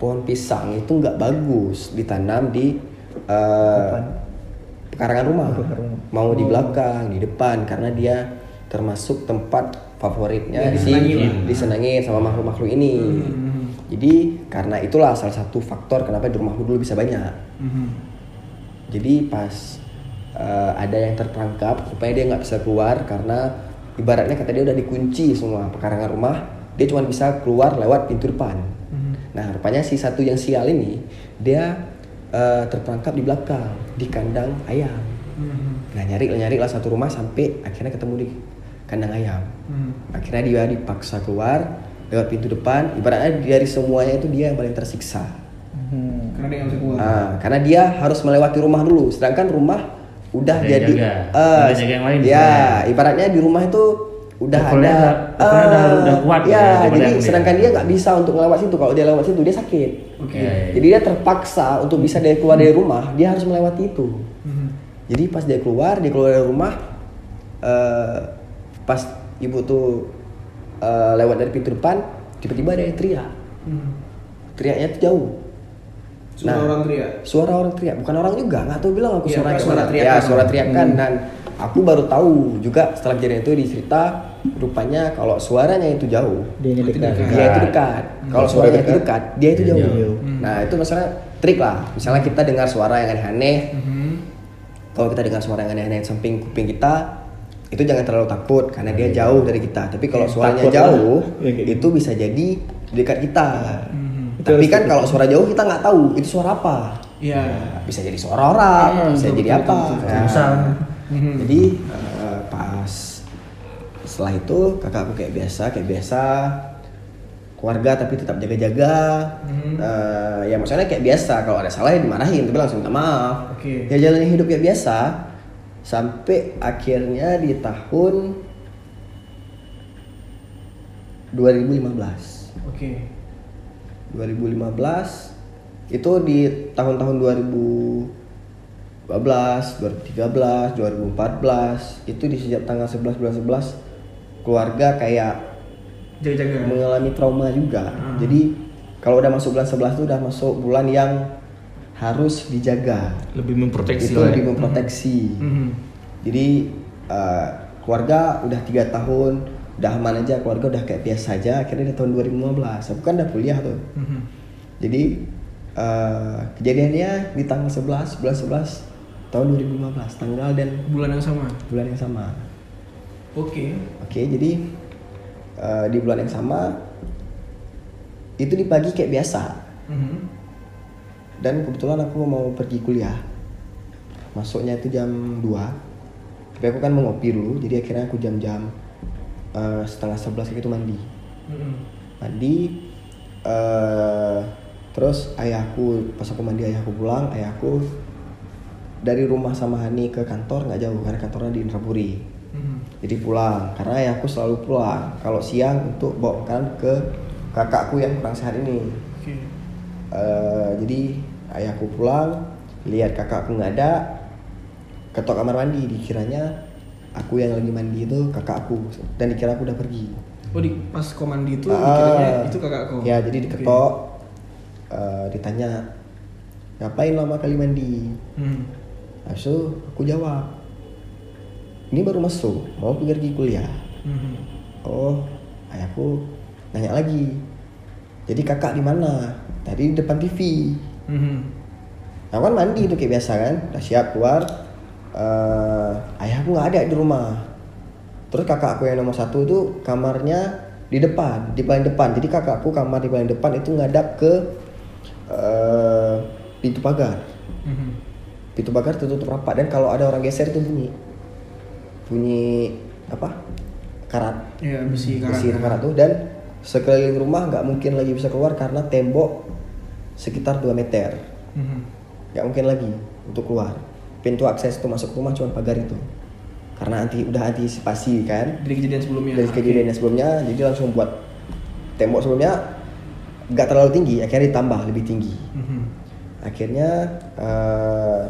pohon pisang itu nggak bagus ditanam di eh, pekarangan rumah. Mau di belakang di depan karena dia termasuk tempat favoritnya Ya, di disenangi disenangi sama makhluk-makhluk ini. Mhm. jadi karena itulah salah satu faktor kenapa di rumahku dulu bisa banyak. Mhm. jadi pas eh, ada yang terperangkap supaya dia nggak bisa keluar karena ibaratnya kata dia udah dikunci semua pekarangan rumah dia cuma bisa keluar lewat pintu depan Mhm. nah rupanya si satu yang sial ini dia eh, terperangkap di belakang di kandang ayam Mhm. nah nyari nyari lah satu rumah sampai akhirnya ketemu di kandang ayam Mhm. akhirnya dia dipaksa keluar lewat pintu depan ibaratnya dari semuanya itu dia yang paling tersiksa Karena dia nggak bisa keluar. Ah, karena dia harus melewati rumah dulu, sedangkan rumah udah Ada jadi jaga. eh, Ada jaga yang lain Ya, ibaratnya di rumah itu udah Pukulnya ada udah- pukulnya udah- eh, udah kuat Ya, gitu ya, jadi sedangkan dia nggak bisa untuk melewat situ. Kalau dia lewat situ dia sakit. Oke. Iya. Jadi dia terpaksa untuk bisa dia keluar dari rumah, dia harus melewati itu. Mhm. Jadi pas dia keluar, dia keluar dari rumah, eh, pas ibu tuh eh, lewat dari pintu depan, tiba-tiba ada yang teriak. Mhm. Teriaknya tuh jauh. Suara Nah. orang teriak. suara orang teriak bukan orang juga nggak tahu bilang aku Iya, suara suara suara teriakan. ya suara teriakan Hmm. dan aku baru tahu juga setelah kejadian itu dicerita rupanya kalau suaranya itu jauh Dia Berarti dekat. dekat. dia itu dekat kalau Kalau suaranya itu dekat, dekat dia itu jauh, jauh. Hmm. nah itu masalah trik lah misalnya kita dengar suara yang aneh-aneh Mhm. kalau kita dengar suara yang aneh-aneh di samping kuping kita itu jangan terlalu takut karena dia jauh dari kita tapi kalau suaranya Takut lah. jauh Ya, kayak itu bisa jadi di dekat kita Mhm. Tapi kan kalau suara jauh kita nggak tahu itu suara apa Iya. bisa jadi suara orang, Ah, bisa betul, jadi betul, apa. betul, betul. Nah. Jadi eh, pas setelah itu kakakku kayak biasa, kayak biasa keluarga tapi tetap jaga-jaga. Mhm. Eh, ya maksudnya kayak biasa kalau ada salah ya dimarahin, tapi langsung minta maaf. Oke. Ya jalani hidup kayak biasa sampai akhirnya di tahun 2015 Oke. 2015 itu di tahun-tahun 2012, 2013, 2014 itu di sejak tanggal 11 bulan 11 keluarga kayak Jaga-jaga. mengalami trauma juga. Hmm. Jadi kalau udah masuk bulan 11 itu udah masuk bulan yang harus dijaga. Lebih memproteksi itu ya. lebih memproteksi. Mhm. Jadi uh, keluarga udah tiga tahun, udah aman aja, keluarga udah kayak biasa aja. Akhirnya di tahun 2015, aku kan udah kuliah tuh. Mhm. Jadi uh, kejadiannya di tanggal 11, bulan 11 tahun 2015, tanggal dan Bulan yang sama. bulan yang sama. Oke. Oke, jadi uh, di bulan yang sama itu di pagi kayak biasa. Mhm. Dan kebetulan aku mau pergi kuliah. Masuknya itu jam 2. Tapi aku kan mau ngopi dulu, jadi akhirnya aku jam-jam uh, setengah 11 gitu mandi. Mhm. Mandi eh terus ayahku pas aku mandi ayahku pulang, ayahku dari rumah sama Hani ke kantor nggak jauh karena kantornya di Indrapuri. Mhm. Jadi pulang karena ayahku selalu pulang kalau siang untuk bawa makanan ke kakakku yang kurang sehat ini. Oke. Eh, jadi ayahku pulang lihat kakakku nggak ada ketok kamar mandi dikiranya aku yang lagi mandi itu kakakku dan dikira aku udah pergi Oh di pas komandi itu Ah, dikiranya itu kakakku. ya jadi diketok eh, ditanya ngapain lama kali mandi Mhm. Habis itu aku jawab ini baru masuk mau pergi kuliah Mhm. Oh, ayahku nanya lagi. Jadi kakak di mana? Tadi di depan TV. Mhm. Aku kan mandi tuh kayak biasa kan, udah siap keluar. Eh, ayahku nggak ada di rumah. Terus kakakku yang nomor satu itu kamarnya di depan, di paling depan. Jadi kakakku kamar di paling depan itu ngadap ke eh, pintu pagar. Mhm. Pintu pagar tertutup rapat dan kalau ada orang geser itu bunyi, bunyi apa? Karat. Ya besi karat. besi karat tuh dan sekeliling rumah nggak mungkin lagi bisa keluar karena tembok sekitar 2 meter Mhm. nggak mungkin lagi untuk keluar pintu akses untuk masuk rumah cuma pagar itu karena anti udah antisipasi kan Dari kejadian sebelumnya. dari kejadian yang sebelumnya jadi langsung buat tembok sebelumnya nggak terlalu tinggi akhirnya ditambah lebih tinggi Mhm. akhirnya eh,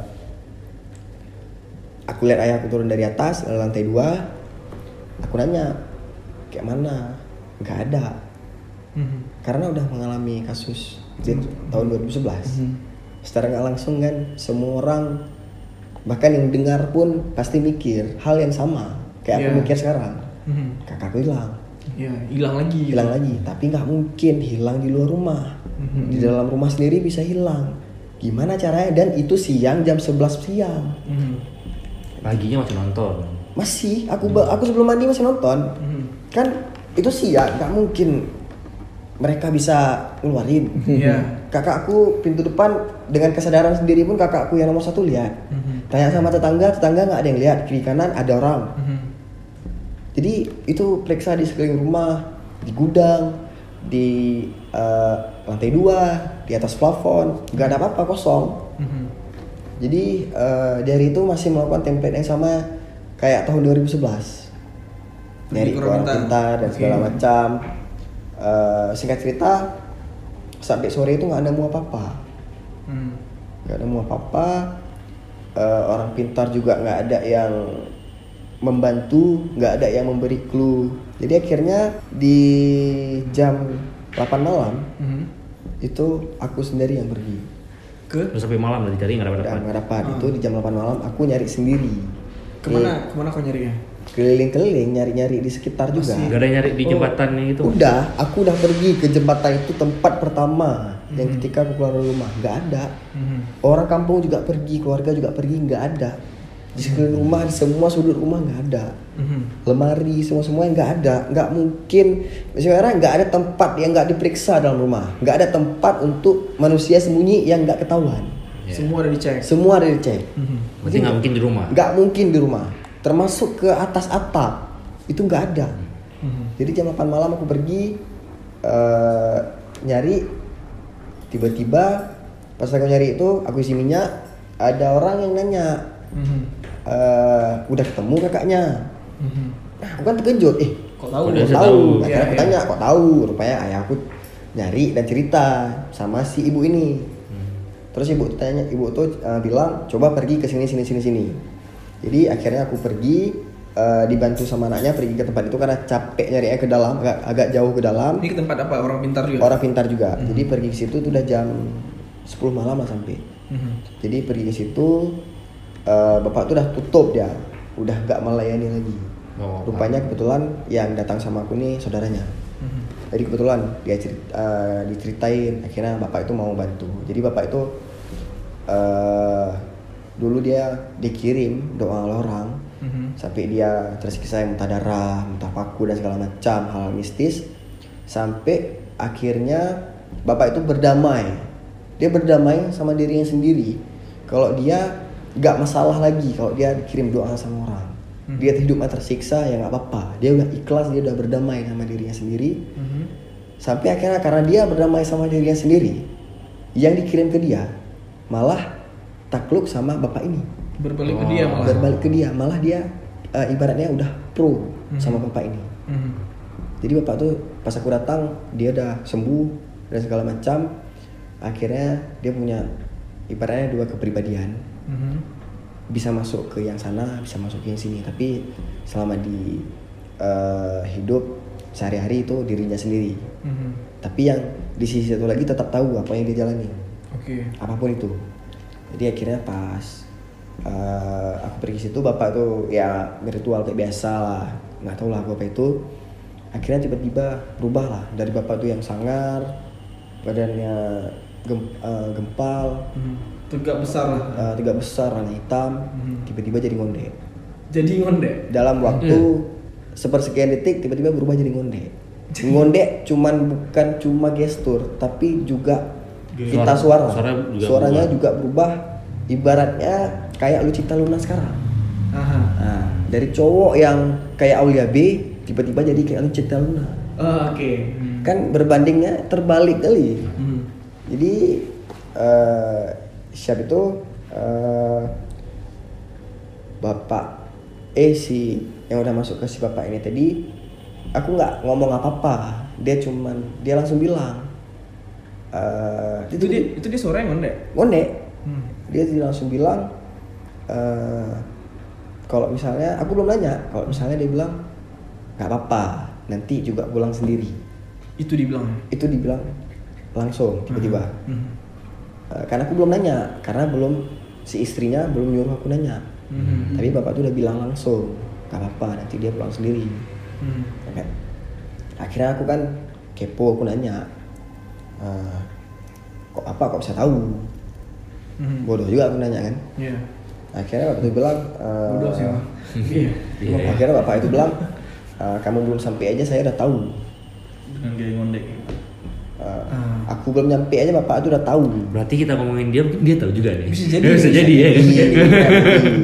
aku lihat ayahku turun dari atas dari lantai dua aku nanya kayak mana nggak ada Mhm. karena udah mengalami kasus di tahun 2011 Mhm. secara nggak langsung kan semua orang bahkan yang dengar pun pasti mikir hal yang sama kayak aku Iya. mikir sekarang Mhm. kakakku hilang Ya hilang lagi. gitu. hilang lagi tapi nggak mungkin hilang di luar rumah Mhm. di dalam rumah sendiri bisa hilang gimana caranya dan itu siang jam 11 siang Mhm. Paginya masih nonton. masih aku ba- aku sebelum mandi masih nonton Mhm. kan itu siang nggak mungkin mereka bisa ngeluarin Iya. Kakakku pintu depan dengan kesadaran sendiri pun kakakku yang nomor satu lihat Mhm. tanya sama tetangga tetangga nggak ada yang lihat kiri kanan ada orang Mhm. jadi itu periksa di sekeliling rumah di gudang di eh, lantai dua di atas plafon nggak ada apa-apa kosong Mhm. jadi eh, dari itu masih melakukan template yang sama kayak tahun 2011 Pergi dari orang pintar. dan Oke. segala macam Eh, singkat cerita sampai sore itu nggak nemu apa-apa Mhm. nggak nemu apa-apa Eh, orang pintar juga nggak ada yang membantu nggak ada yang memberi clue jadi akhirnya di jam 8 malam Mhm. itu aku sendiri yang pergi Ke Terus sampai malam udah dicari nggak dapat dapat. nggak dapat Ah. itu di jam 8 malam aku nyari sendiri ke mana? Ke mana kau nyarinya? Keliling-keliling nyari-nyari di sekitar juga Masih? Gak ada yang nyari di Oh. jembatannya itu. udah aku udah pergi ke jembatan itu tempat pertama yang Mhm. ketika aku keluar dari rumah nggak ada Mhm. orang kampung juga pergi keluarga juga pergi nggak ada di sekeliling rumah di semua sudut rumah nggak ada Mhm. lemari semua semua nggak ada nggak mungkin sebenarnya nggak ada tempat yang nggak diperiksa dalam rumah nggak ada tempat untuk manusia sembunyi yang nggak ketahuan Iya. Semua udah dicek. semua ada dicek Mhm. Berarti nggak mungkin di rumah. nggak mungkin di rumah termasuk ke atas atap itu nggak ada Mhm. jadi jam 8 malam aku pergi eh, nyari tiba-tiba pas aku nyari itu aku isi minyak ada orang yang nanya Mhm. eh, udah ketemu kakaknya Mhm. Nah, aku kan terkejut, eh Kok tahu? Udah Kok saya tahu tahu. akhirnya Iya, aku iya. tanya kok tahu rupanya ayahku nyari dan cerita sama si ibu ini terus ibu tanya ibu tuh uh, bilang coba pergi ke sini sini sini sini jadi akhirnya aku pergi uh, dibantu sama anaknya pergi ke tempat itu karena capek nyarinya ke dalam agak, agak jauh ke dalam. Ini ke tempat apa? Orang pintar juga. orang pintar juga. Jadi pergi ke situ tuh udah jam 10 malam lah sampai. Mhm. jadi pergi ke situ uh, bapak tuh udah tutup dia. Udah gak melayani lagi. Oh, rupanya kebetulan yang datang sama aku nih saudaranya. Mhm. jadi kebetulan dia cerit- eh, diceritain. Akhirnya bapak itu mau bantu. Jadi bapak itu eh, dulu dia dikirim doa oleh orang. Mhm. sampai dia tersiksa muntah darah muntah paku dan segala macam hal mistis. Sampai akhirnya bapak itu berdamai. Dia berdamai sama dirinya sendiri. Kalau dia nggak masalah lagi kalau dia dikirim doa sama orang. Hmm. dia hidupnya tersiksa ya nggak apa-apa. Dia udah ikhlas dia udah berdamai sama dirinya sendiri. Mhm. sampai akhirnya karena dia berdamai sama dirinya sendiri yang dikirim ke dia malah takluk sama bapak ini Berbalik ke dia malah. berbalik ke dia malah dia eh, ibaratnya udah pro Hmm. sama bapak ini Mhm. jadi bapak tuh pas aku datang dia udah sembuh dan segala macam akhirnya dia punya ibaratnya dua kepribadian Mhm. bisa masuk ke yang sana bisa masuk ke yang sini tapi selama di eh, hidup sehari-hari itu dirinya sendiri Mhm. tapi yang di sisi satu lagi tetap tahu apa yang dia jalani Oke. apa pun itu jadi akhirnya pas eh, aku pergi situ bapak tuh ya ritual kayak biasa lah nggak tahu lah apa itu akhirnya tiba-tiba berubah lah dari bapak tuh yang sangar badannya gem- eh, gempal Mhm. Tegak besar lah. eh, tegak besar warna hitam Mhm. tiba-tiba jadi ngonde Jadi ngonde. dalam waktu sepersekian detik tiba-tiba berubah jadi ngonde ngonde cuman bukan cuma gestur tapi juga pita suara, Suara juga suaranya berubah. juga berubah ibaratnya kayak Lucita Luna sekarang Aha. nah, dari cowok yang kayak Aulia B tiba-tiba jadi kayak Lucita Luna Oh, Oke. Hmm. kan berbandingnya terbalik kali Mhm. jadi eh Syab itu eh, bapak eh si yang udah masuk ke si bapak ini tadi aku nggak ngomong apa-apa dia cuman dia langsung bilang eh Itu dia itu dia yang ngonde. ngonde Hmm. dia langsung bilang eh kalau misalnya aku belum nanya kalau misalnya dia bilang nggak apa-apa nanti juga pulang sendiri Itu dibilang. itu dibilang langsung tiba-tiba Mhm. Eh, karena aku belum nanya karena belum si istrinya belum nyuruh aku nanya Mhm. tapi bapak tuh udah bilang langsung gak apa-apa nanti dia pulang sendiri Mhm. Oke. akhirnya aku kan kepo aku nanya "Eh, kok apa kok bisa tahu Mhm. bodoh juga aku nanya kan Iya. akhirnya bapak itu bilang eh, Bodoh sih. Iya. Iya. akhirnya bapak itu bilang "Eh, kamu belum sampai aja saya udah tahu Dengan gaya ngondek. Eh, Ah. aku belum nyampe aja bapak itu udah tahu Berarti kita ngomongin dia mungkin dia tahu juga nih. Bisa jadi, Bisa bisa jadi ya. Iya, iya,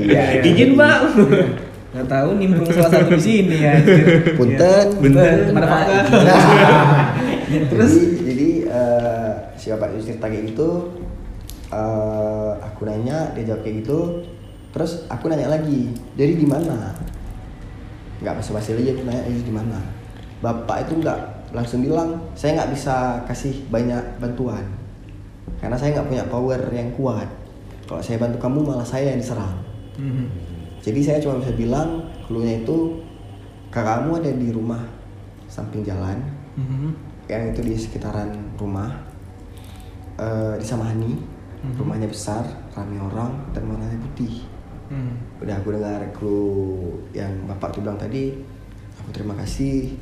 iya. Izin, Bang. Gak tahu nimbrung salah satu di sini ya. Punten. Iya. Punten. Ada fakta. terus si bapak itu cerita kayak gitu eh, aku nanya dia jawab kayak gitu. Terus aku nanya lagi jadi di mana? Nggak basa-basi lagi aku nanya ini di mana? Bapak itu nggak langsung bilang saya nggak bisa kasih banyak bantuan karena saya nggak punya power yang kuat. Kalau saya bantu kamu malah saya yang diserang. Mhm. jadi saya cuma bisa bilang clue-nya itu kakakmu ada di rumah samping jalan Mhm. yang itu di sekitaran rumah eh di Samahani. Rumahnya besar ramai orang dan warnanya putih. Mhm. udah aku dengar clue yang bapak tuh bilang tadi aku terima kasih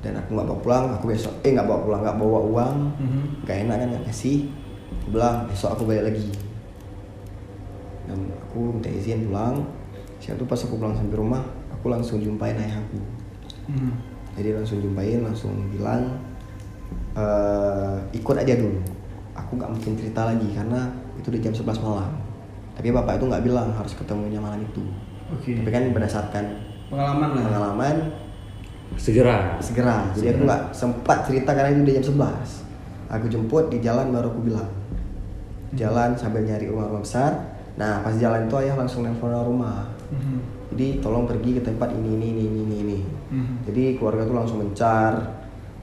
dan aku nggak bawa pulang aku besok eh nggak bawa pulang nggak bawa uang. Mhm. nggak enak kan nggak kasih. Aku bilang besok aku balik lagi. Dan aku minta izin pulang. Siapa tuh pas aku pulang sampai rumah aku langsung jumpain ayah aku. Mhm. jadi langsung jumpain langsung bilang eh ikut aja dulu aku nggak mungkin cerita lagi karena itu udah jam 11 malam tapi bapak itu nggak bilang harus ketemunya malam itu Oke. tapi kan berdasarkan Pengalaman lah. pengalaman Segera. segera jadi aku nggak sempat cerita karena itu udah jam 11 aku jemput di jalan baru aku bilang jalan sambil nyari rumah-rumah besar nah pas jalan itu ayah langsung nelfon rumah Mhm. jadi tolong pergi ke tempat ini ini ini ini ini. Mhm. jadi keluarga tuh langsung mencar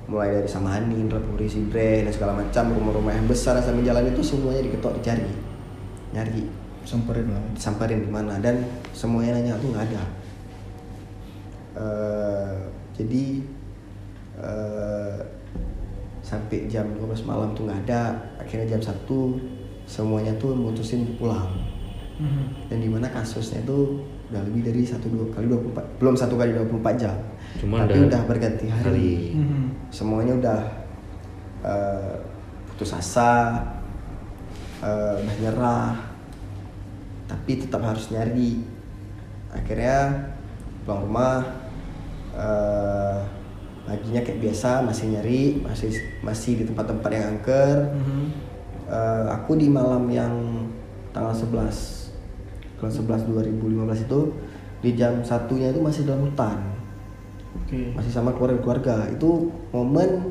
mulai dari Samanin, Rapuri, Sibre dan segala macam rumah-rumah yang besar yang sambil jalan itu semuanya diketok dicari. Nyari. Samperin lah. samperin di mana. Dan semuanya nanya tuh nggak ada. Eh, jadi eh, sampai jam 12 malam tuh nggak ada. Akhirnya jam 1 semuanya tuh mutusin pulang. Mhm. dan di mana kasusnya itu udah lebih dari satu dua kali 24 belum satu kali 24 jam Cuma tapi udah udah berganti hari, hari. Mhm. semuanya udah eh, putus asa eh, udah nyerah tapi tetap harus nyari akhirnya pulang rumah eh, paginya kayak biasa masih nyari masih masih di tempat-tempat yang angker Mhm. Eh, aku di malam yang tanggal 11 tanggal 11 2015 itu di jam satunya itu masih dalam hutan Oke. masih sama keluarga-keluarga itu momen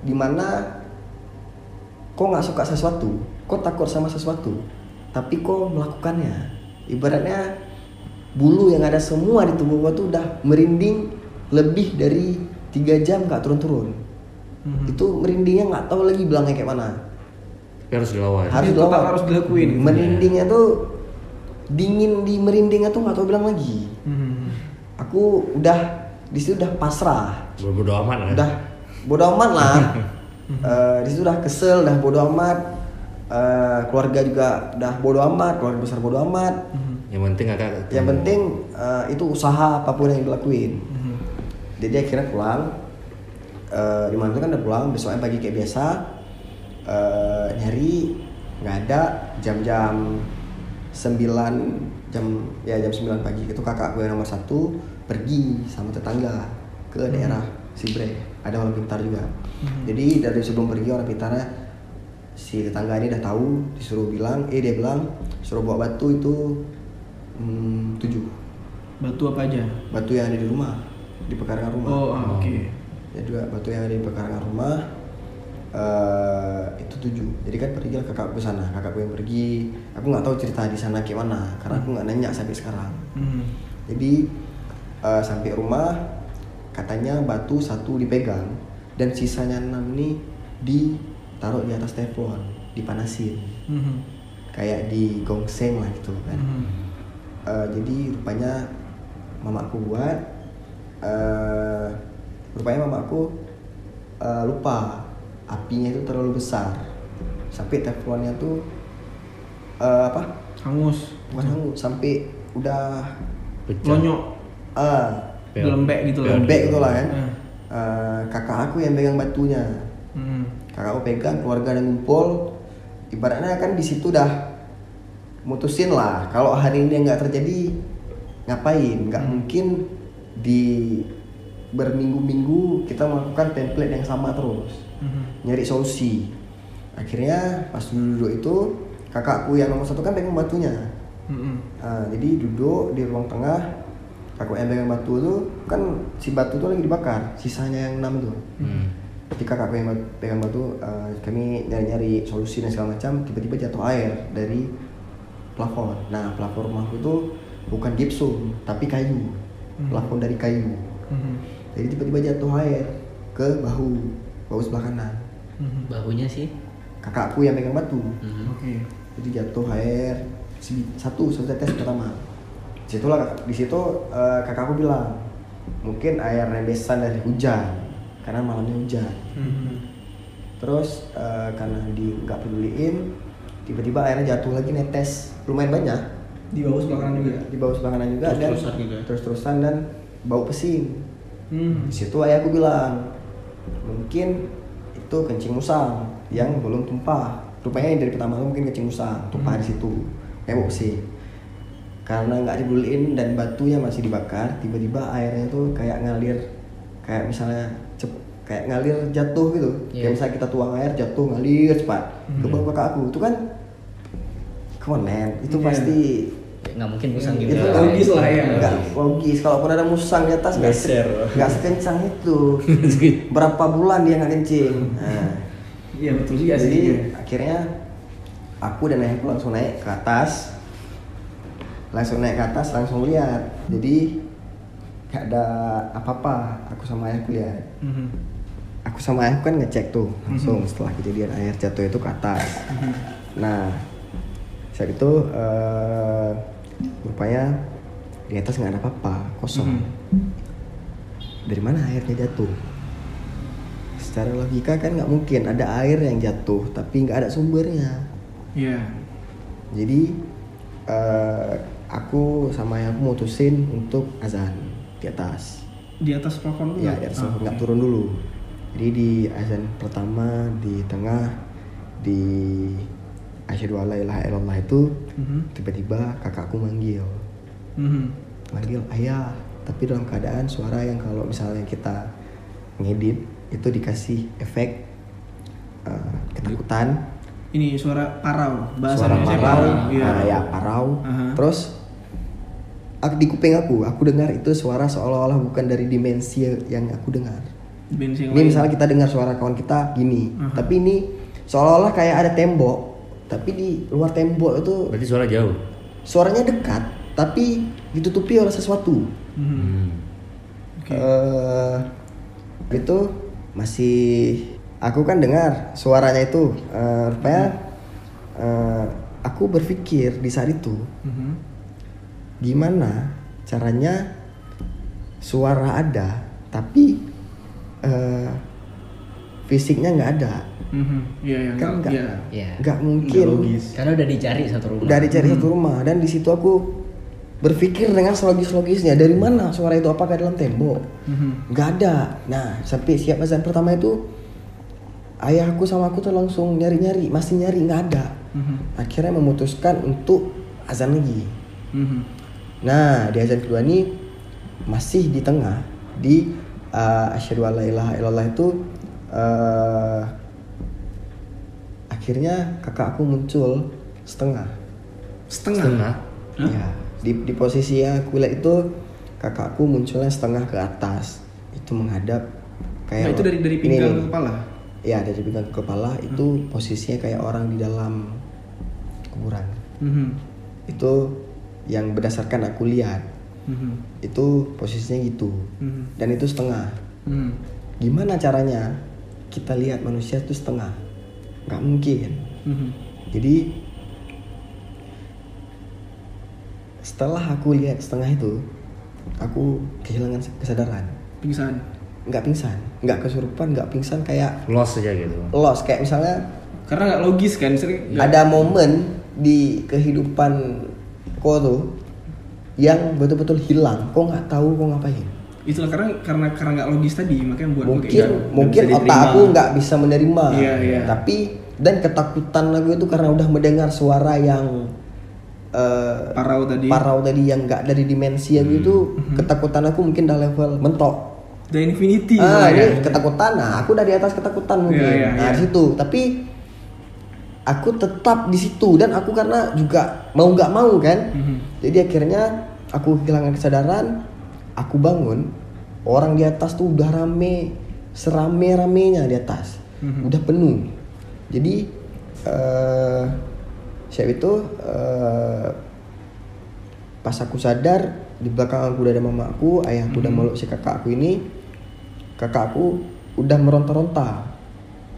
di mana kok nggak suka sesuatu kok takut sama sesuatu tapi kok melakukannya ibaratnya bulu yang ada semua di tubuh gua tuh udah merinding lebih dari tiga jam nggak turun-turun Mhm. itu merindingnya nggak tahu lagi bilangnya kayak mana Tapi harus dilawan. harus tetap dilawan. harus dilakuin gitu. merindingnya tuh dingin di merindingnya tuh nggak tahu bilang lagi Mhm. aku udah di situ udah pasrah Bodo amat kan. udah bodo amat lah Eh, di situ udah kesel udah bodo amat Eh, keluarga juga udah bodo amat keluarga besar bodo amat Mhm. Yang penting kakak. ketemu. yang penting eh, itu usaha apa pun yang dilakuin Mhm. jadi akhirnya pulang Eh, di mana kan udah pulang besoknya pagi kayak biasa Eh, nyari nggak ada jam-jam 9 jam ya jam 9 pagi itu kakakku yang nomor satu pergi sama tetangga ke daerah Sibre ada orang pintar juga. Mhm. jadi dari sebelum pergi orang pintarnya si tetangga ini udah tahu disuruh bilang eh dia bilang suruh bawa batu itu hmm, tujuh. Batu apa aja? batu yang ada di rumah di pekarangan rumah. Oh, ah, oke. ya juga batu yang ada di pekarangan rumah eh itu tujuh. Jadi kan pergi lah kakakku ke sana kakakku yang pergi. Aku nggak tahu cerita di sana gimana karena aku nggak nanya sampai sekarang. Mhm. jadi eh, sampai rumah katanya batu satu dipegang dan sisanya enam nih ditaruh di atas teflon dipanasin Mhm. kayak di gongseng lah gitu kan Mhm. Eh, jadi rupanya mamaku buat eh rupanya mamaku eh, lupa apinya itu terlalu besar sampai teflonnya tuh eh, apa Hangus. bukan hangus sampai udah Pecah. Lonyok. Ah Pel. Lembek gitu lah. lembek gitu lah kan Eh. Eh, kakak aku yang pegang batunya Mhm. kakak aku pegang keluarga dan ngumpul ibaratnya kan di situ dah mutusin lah kalau hari ini nggak terjadi ngapain nggak Hmm. mungkin di berminggu-minggu kita melakukan template yang sama terus Mhm. nyari solusi akhirnya pas duduk itu kakakku yang nomor satu kan pegang batunya Mhm. Ah, jadi duduk di ruang tengah kakak yang pegang batu tuh kan si batu tuh lagi dibakar sisanya yang enam tuh Hmm. ketika kakak yang pegang batu eh, kami nyari-nyari solusi dan segala macam tiba-tiba jatuh air dari plafon nah plafon rumahku itu bukan gipsum tapi kayu Hmm. plafon dari kayu Mhm. jadi tiba-tiba jatuh air ke bahu bahu sebelah kanan Mhm. Bahunya sih. kakakku yang pegang batu Mhm. Oke. jadi jatuh air satu satu tetes pertama di situlah kakak- di situ eh, kakakku bilang mungkin air rembesan dari hujan karena malamnya hujan Mhm. terus eh, karena di nggak peduliin tiba-tiba airnya jatuh lagi netes lumayan banyak Di bawah sebelah kanan juga. di bawah sebelah juga dan Terus-terusan gitu ya? terus-terusan dan bau pesing Hmm. di situ ayahku bilang mungkin itu kencing musang yang belum tumpah rupanya yang dari pertama mungkin kencing musang tumpah di situ kayak bau pesing karena nggak dibeluin dan batunya masih dibakar tiba-tiba airnya tuh kayak ngalir kayak misalnya cep, kayak ngalir jatuh gitu Iya. kayak misalnya kita tuang air jatuh ngalir cepat ke Hmm. kakak aku itu kan come on man itu Iya. pasti Kayak nggak mungkin musang Iya, gitu. itu Nggak logis lah ya. nggak logis kalaupun ada musang di atas nggak se- nggak sekencang itu berapa bulan dia nggak kencing nah, Iya betul juga sih. jadi akhirnya aku dan ayahku langsung naik ke atas langsung naik ke atas langsung lihat. Jadi gak ada apa-apa. Aku sama ayahku lihat. Mhm. aku sama ayahku kan ngecek tuh langsung setelah kejadian air jatuh itu ke atas. Nah saat itu eh, rupanya di atas nggak ada apa-apa kosong. Dari mana airnya jatuh? Secara logika kan nggak mungkin ada air yang jatuh tapi nggak ada sumbernya. Iya. jadi eh, aku sama ayahku mutusin untuk azan di atas Di atas plafon dulu. ya di atas Ah, nggak oke. turun dulu jadi di azan pertama di tengah di asyhadu alla ilaha illallah itu Mhm. tiba-tiba kakakku manggil Mhm. manggil ayah tapi dalam keadaan suara yang kalau misalnya kita ngedit itu dikasih efek eh, ketakutan Ini suara parau, bahasa suara Indonesia parau Iya. ah, ya parau Aha. terus aku, di kuping aku aku dengar itu suara seolah-olah bukan dari dimensi yang aku dengar Bensin ini misalnya kita dengar suara kawan kita gini Aha. tapi ini seolah-olah kayak ada tembok tapi di luar tembok itu Berarti suara jauh. suaranya dekat tapi ditutupi oleh sesuatu Mhm. Hmm. Oke. eh itu masih aku kan dengar suaranya itu eh, rupanya eh, aku berpikir di saat itu Mhm. Gimana caranya suara ada tapi eh, fisiknya nggak ada Mhm. Iya, iya. kan nggak Iya. Iya. nggak mungkin Karena udah dicari satu rumah. dari cari satu rumah dan di situ aku berpikir dengan selogis-logisnya dari mana suara itu apakah dalam tembok Mhm. nggak ada nah sampai siap azan pertama itu ayahku sama aku tuh langsung nyari-nyari masih nyari nggak ada Mhm. akhirnya memutuskan untuk azan lagi Mhm. Nah di azan kedua ini masih di tengah di uh, asyhadu alla ilaha illallah itu uh, akhirnya kakak aku muncul setengah Setengah. Setengah. ya di, di posisi yang aku lihat itu kakakku munculnya setengah ke atas itu menghadap kayak Nah, itu dari dari ini pinggang nih. ke kepala. ya dari pinggang ke kepala itu posisinya kayak orang di dalam kuburan Mhm. itu yang berdasarkan aku lihat Mhm. itu posisinya gitu Mhm. dan itu setengah Mhm. gimana caranya kita lihat manusia itu setengah nggak mungkin Mhm. jadi setelah aku lihat setengah itu aku kehilangan kesadaran Pingsan. nggak pingsan nggak kesurupan nggak pingsan kayak Lost aja gitu. lost kayak misalnya Karena nggak logis kan, sering ada momen di kehidupan tuh yang betul-betul hilang kau nggak tahu kau ngapain Itulah karena karena karena nggak logis tadi makanya buat mungkin kayak mungkin bisa otak aku nggak bisa menerima Iya, iya. tapi dan ketakutan aku itu karena udah mendengar suara yang eh, parau tadi. parau tadi yang nggak dari dimensi aku itu ketakutan aku mungkin udah level mentok The Infinity. ah ya. ini ketakutan nah aku udah di atas ketakutan mungkin Iya, iya, nah iya. di situ tapi aku tetap di situ dan aku karena juga mau nggak mau kan. Mhm. jadi akhirnya aku kehilangan kesadaran aku bangun orang di atas tuh udah rame serame ramenya di atas. Mhm. udah penuh. Jadi eh siap itu eh, pas aku sadar di belakang aku udah ada mamaku ayahku udah meluk si kakakku ini kakakku udah meronta-ronta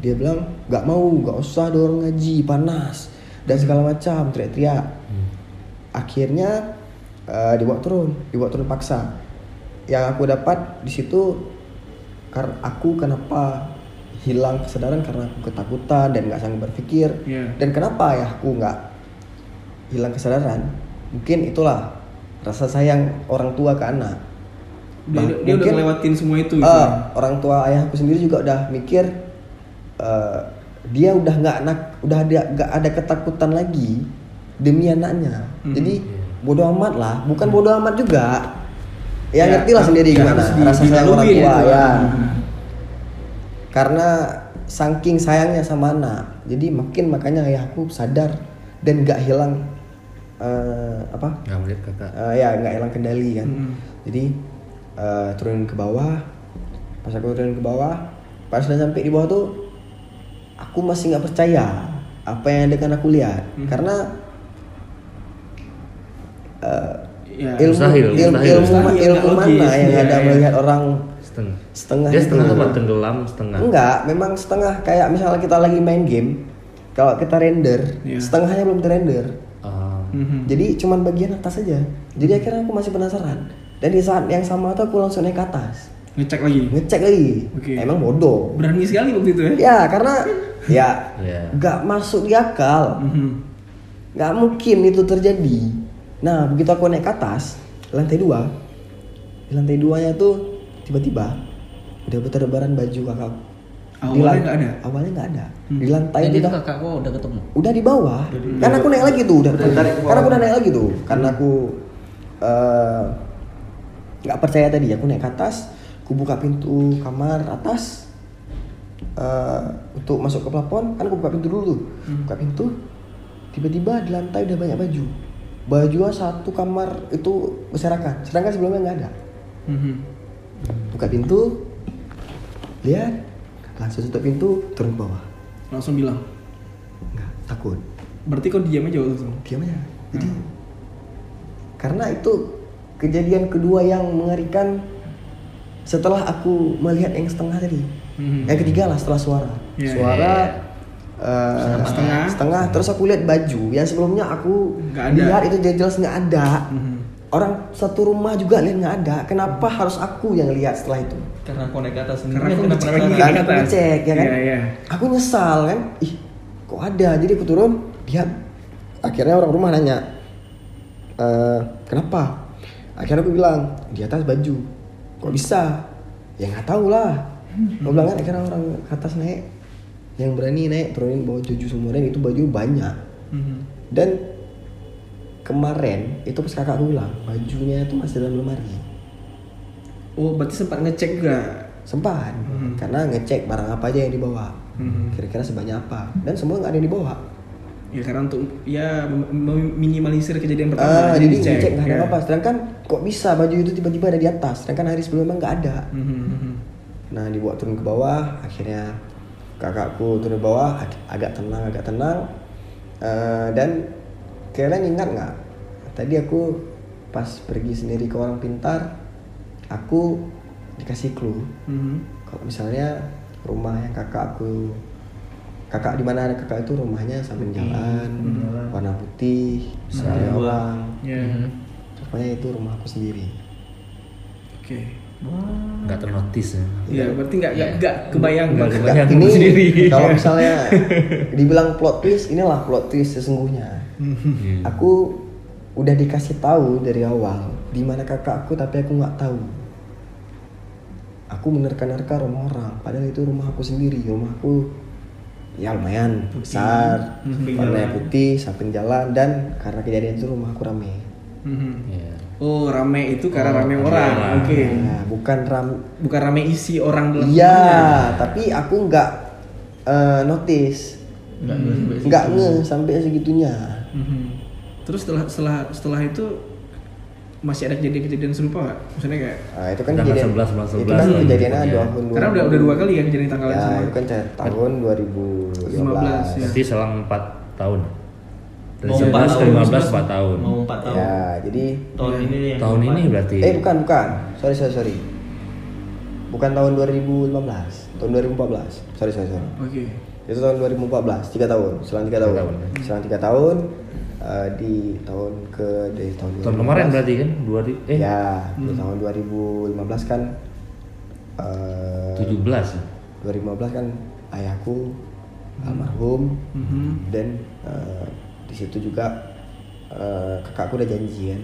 dia bilang nggak mau nggak usah dorong ngaji panas dan segala macam teriak-teriak. Akhirnya eh, dibawa turun dibawa turun paksa. Yang aku dapat di situ karena aku kenapa hilang kesadaran? Karena aku ketakutan dan nggak sanggup berpikir. Iya. dan kenapa ya aku nggak hilang kesadaran? Mungkin itulah rasa sayang orang tua ke anak. Dia, Bah- dia udah mungkin- ngelewatin semua itu. gitu. Ah, orang tua ayahku sendiri juga udah mikir eh, dia udah nggak anak udah ada nggak ada ketakutan lagi demi anaknya Mhm. jadi bodoh amat lah bukan bodoh amat juga ya, Ya, ngerti lah har- sendiri ya gimana rasa sayang orang tua itu. ya Mhm. karena saking sayangnya sama anak jadi makin makanya ayahku sadar dan nggak hilang eh, apa Nggak melihat kakak. Eh, ya nggak hilang kendali kan Mhm. jadi eh, turun ke bawah pas aku turun ke bawah pas udah sampai di bawah tuh aku masih nggak percaya apa yang akan aku lihat Hmm. karena eh, Ya, ilmu mustahil, ilmu, mustahil. ilmu, Mustahil, ilmu nggak mana logis. yang Iya, ada iya. melihat orang setengah setengah dia itu? setengah apa tenggelam setengah Enggak, memang setengah kayak misalnya kita lagi main game, kalau kita render, Iya. setengahnya belum terrender. Ah. Mhm. Jadi cuman bagian atas aja. Jadi akhirnya aku masih penasaran. Dan di saat yang sama tuh aku langsung naik ke atas, ngecek lagi. ngecek lagi. Oke. Emang bodoh. Berani sekali waktu itu ya. Ya karena ya Iya. nggak masuk di akal, Mhm. nggak mungkin itu terjadi. Nah begitu aku naik ke atas, lantai dua, di lantai duanya tuh tiba-tiba udah berterbaran baju kakak. Di Awalnya nggak ada? Awalnya nggak ada. Hmm. Di lantai Jadi itu udah kakak kok udah ketemu. udah di bawah. Karena aku naik lagi tuh udah. Udah. Karena aku udah naik lagi tuh. Karena aku eh, nggak percaya tadi. Aku naik ke atas, aku buka pintu kamar atas eh, untuk masuk ke plafon. Kan aku buka pintu dulu tuh. Buka pintu. Tiba-tiba di lantai udah banyak baju. Baju satu kamar itu berserakan. Sedangkan sebelumnya nggak ada. Mhm. Buka pintu, lihat, langsung tutup pintu, turun ke bawah. Langsung bilang. Nggak, takut. Berarti kau diam aja waktu itu. diam aja jadi karena itu kejadian kedua yang mengerikan setelah aku melihat yang setengah tadi Mhm. yang ketiga lah setelah suara Iya, suara eh, Setengah. setengah terus aku lihat baju yang sebelumnya aku ada. lihat itu jelas nggak ada Mhm. orang satu rumah juga lihat nggak ada kenapa harus aku yang lihat setelah itu Karena aku naik ke atas Karena sendiri. aku ngecek? Kan aku atas. ngecek, ya kan? Iya, iya. aku nyesal kan ih kok ada jadi aku turun dia akhirnya orang rumah nanya "Eh, kenapa akhirnya aku bilang di atas baju kok bisa ya nggak tahu lah aku bilang kan akhirnya orang ke atas naik yang berani naik turunin bawa baju semua dan itu baju banyak Mhm. dan kemarin itu pas kakak aku bilang bajunya itu masih dalam lemari Oh, berarti sempat ngecek juga. sempat Hmm. karena ngecek barang apa aja yang dibawa Mhm. kira-kira sebanyak apa dan semua nggak ada yang dibawa Ya karena untuk ya meminimalisir kejadian pertama jadi dicek. ngecek nggak ada Ya. apa-apa sedangkan kok bisa baju itu tiba-tiba ada di atas sedangkan hari sebelumnya nggak ada Mhm, mhm. Nah dibawa turun ke bawah akhirnya kakakku turun ke bawah ag- agak tenang agak tenang Eh, dan kalian ingat nggak tadi aku pas pergi sendiri ke orang pintar aku dikasih clue Mhm. kalau misalnya rumah yang kakak aku kakak di mana ada kakak itu rumahnya samping jalan warna putih samping Dua. orang Ya. rupanya itu rumah aku sendiri Oke. Nggak ternotis ya Ya, berarti nggak nggak nggak kebayang nggak Nggak kebayang ini sendiri. kalau misalnya dibilang plot twist inilah plot twist sesungguhnya Hmm. aku udah dikasih tahu dari awal di mana kakakku tapi aku nggak tahu aku menerka-nerka rumah orang padahal itu rumah aku sendiri rumahku ya lumayan besar Mhm. warnanya putih samping jalan dan karena kejadian itu rumah aku rame Mhm. Iya. Oh, rame itu karena Oh, rame orang. Oke. nah, bukan ram Bukan rame isi orang dalam iya tapi aku nggak eh, notice Nggak nggak nge sampai segitunya Mhm. Terus setelah setelah setelah itu masih ada kejadian-kejadian serupa nggak? Maksudnya kayak Nah, itu kan Tanggal kejadian 11, bulan itu 11 kan kejadiannya infonya. dua tahun karena udah udah dua kali ya kejadian tanggal ya, sama. itu kan tahun 2015 ya. Berarti selang 4 tahun. Dari Mau 11 empat ke tahun, 15 Mas. 4 tahun. Mau empat tahun. Ya, jadi Tahun ini yang Tahun keempat. ini berarti. eh bukan bukan. Sorry sorry sorry. Bukan tahun 2015, tahun 2014. Sorry sorry sorry. Oke. Itu tahun 2014, 3 tahun, selang 3 tahun. Tiga tahun. Selang 3 tahun eh, di tahun ke dari tahun Tahun 2015. kemarin berarti kan? Dua di, eh Ya, di tahun 2015 kan eh 17 ya? 2015 kan ayahku almarhum Mhm. dan eh, di situ juga eh, kakakku udah janji kan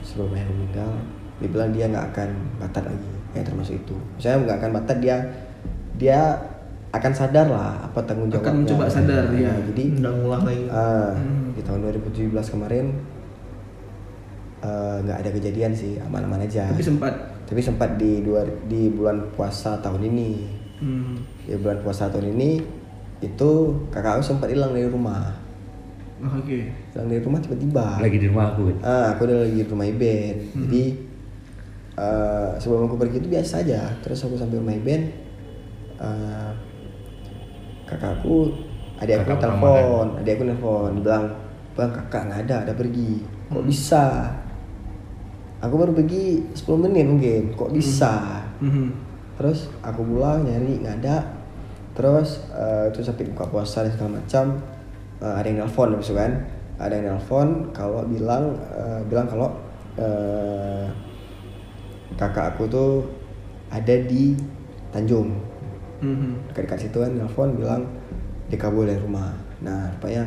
sebelum ayahku meninggal dia bilang dia nggak akan batat lagi ya termasuk itu misalnya nggak akan batat dia dia akan sadar lah apa tanggung Akan jawabnya mencoba sadar, Nah, ya. jadi Nggak ngulang lagi. ah, Hmm. di tahun 2017 kemarin eh, nggak ada kejadian sih aman-aman aja Tapi sempat. tapi sempat di dua di bulan puasa tahun ini Hmm. di bulan puasa tahun ini itu kakakku sempat hilang dari rumah Oh, Oke. hilang dari rumah tiba-tiba. Lagi di rumah aku kan? ah aku udah lagi di rumah Iben. Hmm. jadi eh, sebelum aku pergi itu biasa aja. Terus aku sampai rumah Iben eh, kakakku adik aku Kakak telepon adik aku nelfon dibilang bang kakak nggak ada ada pergi. Kok bisa? Aku baru pergi 10 menit mungkin. Kok bisa? Mhm. terus aku pulang nyari nggak ada. Terus eh, itu sampai buka puasa dan segala macam eh, ada yang nelfon habis itu kan ada yang nelfon kalau bilang eh, bilang kalau eh, kakak aku tuh ada di Tanjung Mhm. dekat-dekat situ kan nelfon bilang dia kabur dari rumah nah rupanya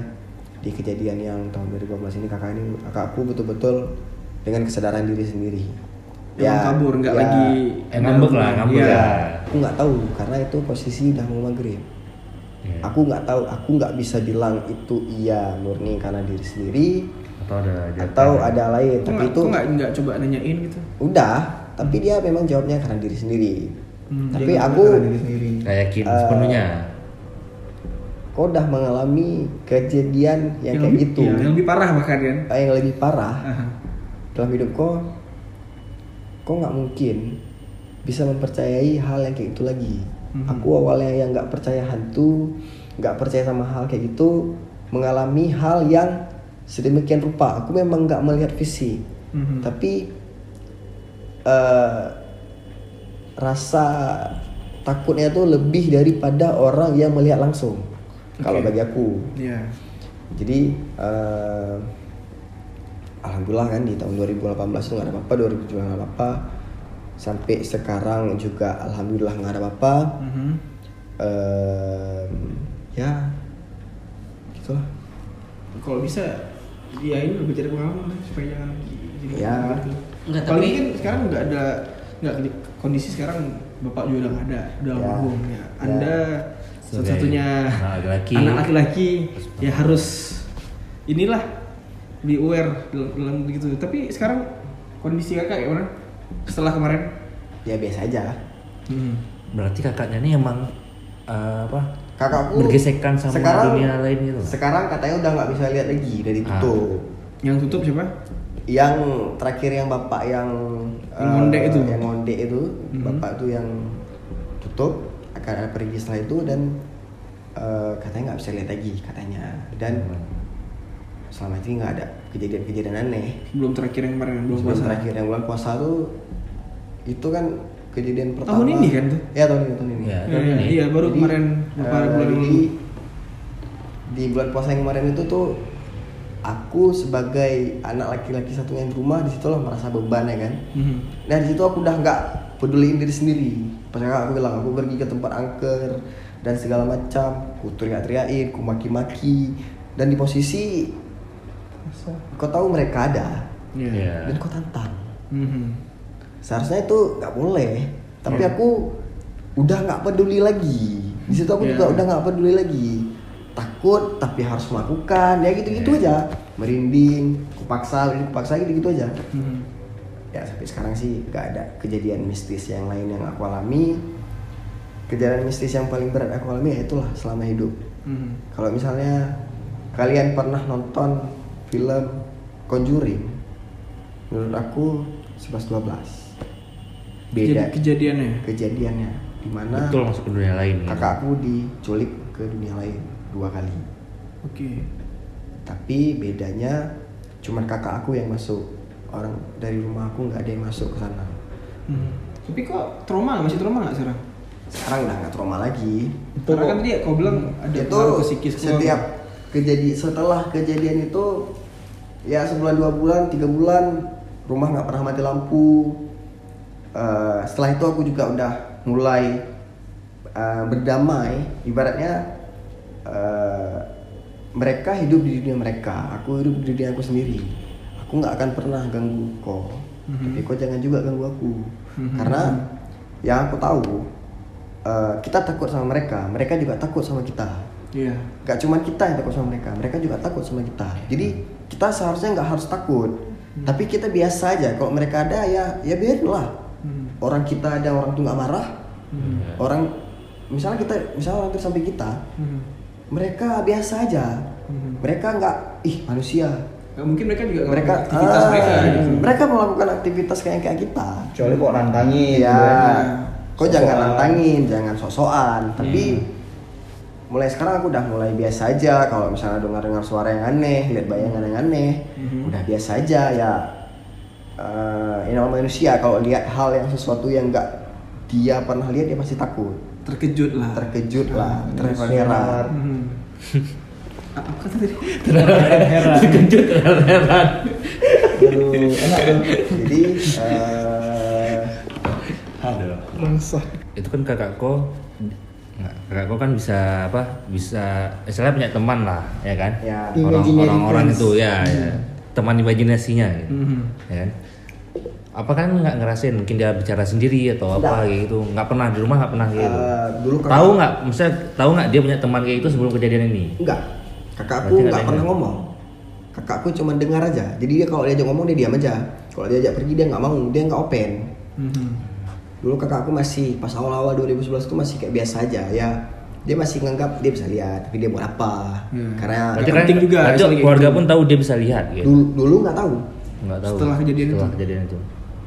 di kejadian yang tahun 2015 ini kakak ini kakakku betul-betul dengan kesadaran diri sendiri Emang kabur, nggak ya, lagi ngambek lah, ngambek Iya. lah. aku nggak tahu karena itu posisi udah mau maghrib Iya. aku nggak tahu aku nggak bisa bilang itu iya murni karena diri sendiri atau ada jatah. atau ada lain Kok tapi nggak- itu nggak nggak coba nanyain gitu udah tapi dia memang jawabnya karena diri sendiri Hmm, tapi aku. Nggak yakin Eh, sepenuhnya. kau udah mengalami kejadian yang, kayak lebih, gitu iya, yang lebih parah bahkan kan Eh, yang lebih parah Aha. dalam hidup kau kau nggak mungkin bisa mempercayai hal yang kayak gitu lagi Mhm. aku awalnya yang nggak percaya hantu nggak percaya sama hal kayak gitu mengalami hal yang sedemikian rupa aku memang nggak melihat fisik Mhm. tapi eh, rasa takutnya tuh lebih daripada orang yang melihat langsung kalau Oke. bagi aku Iya. jadi eh, alhamdulillah kan di tahun 2018 itu nggak ada apa-apa 2017 nggak ada apa-apa sampai sekarang juga alhamdulillah nggak ada apa-apa Mhm. Em, ya gitulah Kalau bisa ya ini lebih dari pengalaman supaya jangan jadi Ya. gitu. Enggak, Apalagi tapi- kan sekarang nggak ada nggak kondisi sekarang bapak juga udah nggak ada udah Ya. almarhum ya. Ya. Anda Sebagai satu-satunya anak laki-laki. anak laki-laki ya harus inilah be aware dalam, dalam gitu. Tapi sekarang kondisi kakak gimana? Setelah kemarin? ya biasa aja Hmm. Berarti kakaknya ini emang eh, apa? kakakku Bergesekan sama dunia lain gitu lah. sekarang katanya udah nggak bisa lihat lagi dari Ah. tutup Yang tutup siapa? yang terakhir yang bapak yang Yang ngondek itu? yang ngondek itu Mhm. bapak itu yang tutup akan pergi setelah itu dan eh, katanya nggak bisa lihat lagi katanya dan selama ini nggak ada kejadian-kejadian aneh Belum terakhir yang kemarin belum sebelum puasa. terakhir yang bulan puasa tuh itu kan kejadian pertama Tahun ini kan tuh? ya tahun ini tahun ini Ya. Iya, iya, iya, baru Jadi, kemarin beberapa eh, bulan jadi, lalu. di bulan puasa yang kemarin itu tuh aku sebagai anak laki-laki satunya di rumah di situlah merasa beban ya kan Mhm. Nah di situ aku udah nggak peduliin diri sendiri. Pas aku bilang aku pergi ke tempat angker dan segala macam, ku teriak-teriakin, ku maki-maki dan di posisi kau tahu mereka ada Iya. Iya. dan kau tantang. Mhm. Seharusnya itu nggak boleh, tapi Iya. aku udah nggak peduli lagi. Di situ aku Iya. juga udah nggak peduli lagi. Takut tapi harus melakukan, ya gitu-gitu Iya. aja. Merinding, kupaksa, kupaksa gitu-gitu aja Mhm. ya sampai sekarang sih gak ada kejadian mistis yang lain yang aku alami kejadian mistis yang paling berat aku alami ya itulah selama hidup Mhm. kalau misalnya kalian pernah nonton film Conjuring menurut aku 11-12 beda Kejadi- kejadiannya. kejadiannya di mana Betul masuk ke dunia lain. gitu. kakak aku diculik ke dunia lain dua kali Oke. tapi bedanya cuman kakak aku yang masuk orang dari rumah aku nggak ada yang masuk ke sana Mhm. Tapi kok trauma nggak? masih trauma nggak sekarang? sekarang udah nggak trauma lagi Karena kan tadi kau bilang ada itu psikis setiap kejadian setelah kejadian itu ya sebulan dua bulan tiga bulan rumah nggak pernah mati lampu. Eh, setelah itu aku juga udah mulai eh, berdamai. Ibaratnya eh, mereka hidup di dunia mereka. Aku hidup di dunia aku sendiri. Aku nggak akan pernah ganggu kau. Mhm. tapi kau jangan juga ganggu aku. Mhm. karena yang aku tahu eh, kita takut sama mereka. Mereka juga takut sama kita. Iya. Gak cuma kita yang takut sama mereka, mereka juga takut sama kita. Jadi kita seharusnya nggak harus takut, tapi kita biasa aja. Kalau mereka ada ya ya biarin lah. Mhm. Orang kita ada orang tuh nggak marah, Mhm. orang misalnya kita misalnya orang itu sampai kita, Mhm. mereka biasa aja. Mhm. Mereka nggak ih manusia. Mungkin mereka juga Mereka aktivitas ah, mereka. gitu. mereka melakukan aktivitas kayak kayak kita. Kecuali kok nantangin. Iya. gitu ya. Kau jangan nantangin, jangan sok-sokan, tapi Iya. Mulai sekarang aku udah mulai biasa aja kalau misalnya dengar dengar suara yang aneh lihat bayangan yang aneh udah biasa aja ya eh ini manusia kalau lihat hal yang sesuatu yang enggak dia pernah lihat dia pasti takut Terkejut lah. terkejut lah terheran Hmm. Apa kata tadi? Terkejut heran. Aduh, enak jadi eh Aduh. Bangsa. Itu kan kakakku nggak, kakakku kan bisa apa? Bisa istilahnya punya teman lah, ya kan? Ya. Orang-orang itu ya, ya. teman imajinasinya gitu. Mhm. Ya kan? Apa kan nggak ngerasain mungkin dia bicara sendiri atau apa gitu? Nggak pernah di rumah nggak pernah gitu. eh, dulu kakak- tahu nggak? Misalnya tahu nggak dia punya teman kayak itu sebelum kejadian ini? enggak kakakku nggak pernah ngomong kakakku cuma dengar aja jadi dia kalau diajak ngomong dia diam aja kalau diajak pergi dia nggak mau dia nggak open Mhm. Dulu kakakku masih pas awal-awal 2011 itu masih kayak biasa aja ya dia masih nganggap dia bisa lihat tapi dia buat apa Hmm. karena Berarti penting juga, keluarga gitu. pun tahu dia bisa lihat gitu. dulu dulu nggak tahu Nggak tahu. Setelah kejadian Setelah itu? kejadian itu.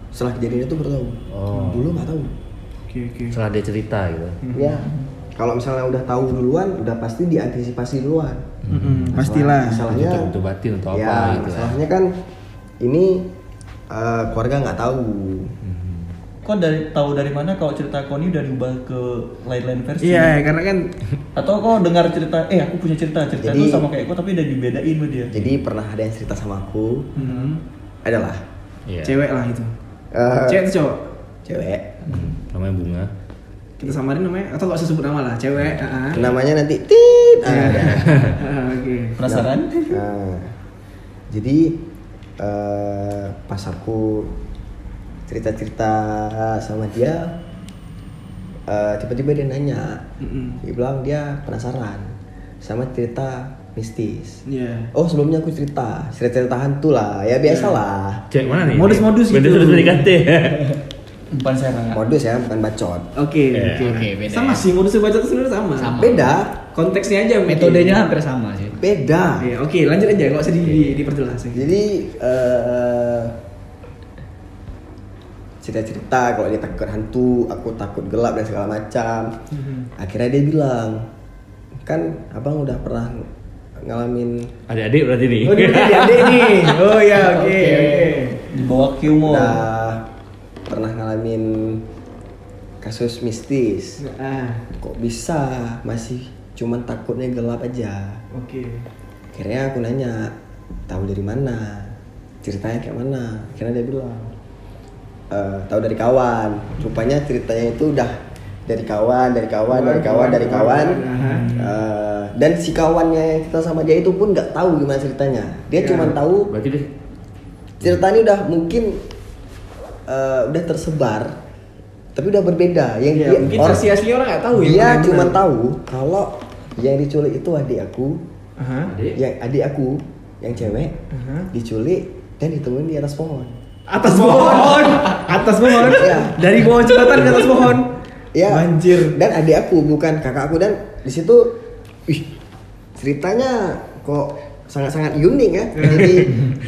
setelah kejadian itu baru tahu Oh. dulu nggak tahu Oke oke. Setelah dia cerita gitu. ya kalau misalnya udah tahu duluan udah pasti diantisipasi duluan Mhm, Pastilah. masalahnya Itu- itu batin atau ya, apa gitu kan. masalahnya kan ini eh, keluarga nggak tahu Kok dari tahu dari mana kalau cerita kau ini udah diubah ke lain-lain versi? Iya, karena kan Atau kau dengar cerita, eh aku punya cerita, cerita Jadi- itu sama kayak kau tapi udah dibedain sama dia. jadi pernah ada yang cerita sama aku mhm, adalah Iya. cewek lah itu. eh, Cewek atau cowok? cewek Hmm, namanya bunga. Kita samarin namanya atau nggak usah sebut nama lah, cewek. ah. namanya nanti tit. Ah, Oke. Penasaran? Nah, jadi eh, pas aku cerita-cerita sama dia, eh, tiba-tiba dia nanya, dia bilang dia penasaran sama cerita mistis. Iya. Oh sebelumnya aku cerita, cerita-cerita hantu lah, ya biasalah. Cek mana nih? Modus-modus gitu. Modus-modus PDKT. Umpan serang. Modus ya, bukan bacot. Oke, Iya. oke. Oke, beda Sama ya. sih modus baca itu sebenarnya sama. Sama. Beda, Konteksnya aja mungkin. Metodenya hampir sama sih. beda. Iya, oke, lanjut aja, nggak usah di, di, diperjelas. Jadi eh, cerita-cerita kalau dia takut hantu, aku takut gelap dan segala macam. Akhirnya dia bilang, kan abang udah pernah ngalamin Adik-adik berarti nih. Oh, ini adik nih. Oh ya, oke, Oke. oke. Di bawah Qmo. udah pernah ngalamin kasus mistis. Ah, Kok bisa masih cuman takutnya gelap aja? oke. Akhirnya aku nanya, tahu dari mana? Ceritanya kayak mana? Akhirnya dia bilang, "Eh, tahu dari kawan. Rupanya ceritanya itu udah dari kawan, dari kawan, dari kawan, dari kawan. Aha. Eh, dan si kawannya cerita sama dia itu pun nggak tahu gimana ceritanya. Dia Ya. cuma tahu Berarti dia ceritanya udah mungkin eh, udah tersebar, tapi udah berbeda. Yang Ya, dia, mungkin orang- versi asli orang nggak tahu ya. dia mana yang cuma tahu kalau yang diculik itu adik aku, adik. yang adik aku yang cewek Aha. diculik dan ditemuin di atas pohon. Atas pohon. Atas pohon. Iya. Dari bawah jembatan ke atas pohon. Ya. Banjir. Dan adik aku bukan kakak aku dan di situ, ih ceritanya kok sangat-sangat unik ya. Jadi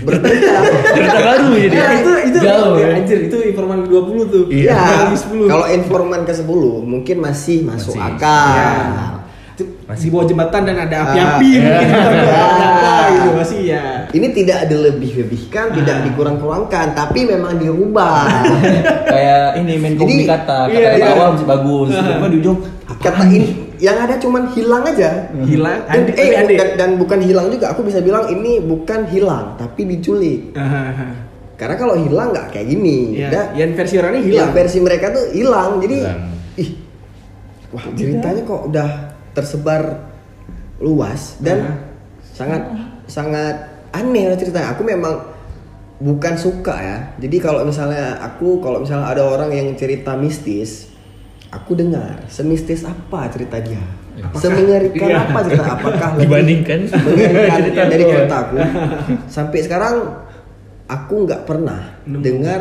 berbeda. cerita baru jadi. Ya, itu itu Jauh, ya. ya. anjir itu informan 20 tuh. Iya. 10. Kalau informan ke 10 mungkin masih masuk Masih. akal. Ya. Masih. di bawah jembatan dan ada Ah, api-api mungkin ya. apa gitu masih ya. Ini tidak ada lebih-lebihkan, tidak Ah. dikurang-kurangkan, tapi memang dirubah. Kayak ini main kopi kata, kata iya, iya. awal masih bagus. Tiba di ujung Kata ini yang ada cuman hilang aja. Hilang. Dan, Adik, eh, adik. dan, dan bukan hilang juga, aku bisa bilang ini bukan hilang, tapi diculik. Aha. Karena kalau hilang nggak kayak gini. Ya, yang versi orangnya yang hilang. versi mereka tuh hilang. Jadi, Hilang. ih, wah ceritanya kok udah tersebar luas dan Aha. sangat sangat aneh lah ceritanya. Aku memang bukan suka ya. Jadi kalau misalnya aku kalau misalnya ada orang yang cerita mistis, aku dengar semistis apa cerita dia. Semengerikan Iya. apa cerita apakah Dibandingkan mengerikan cerita dari cerita aku sampai sekarang aku nggak pernah Nemu. dengar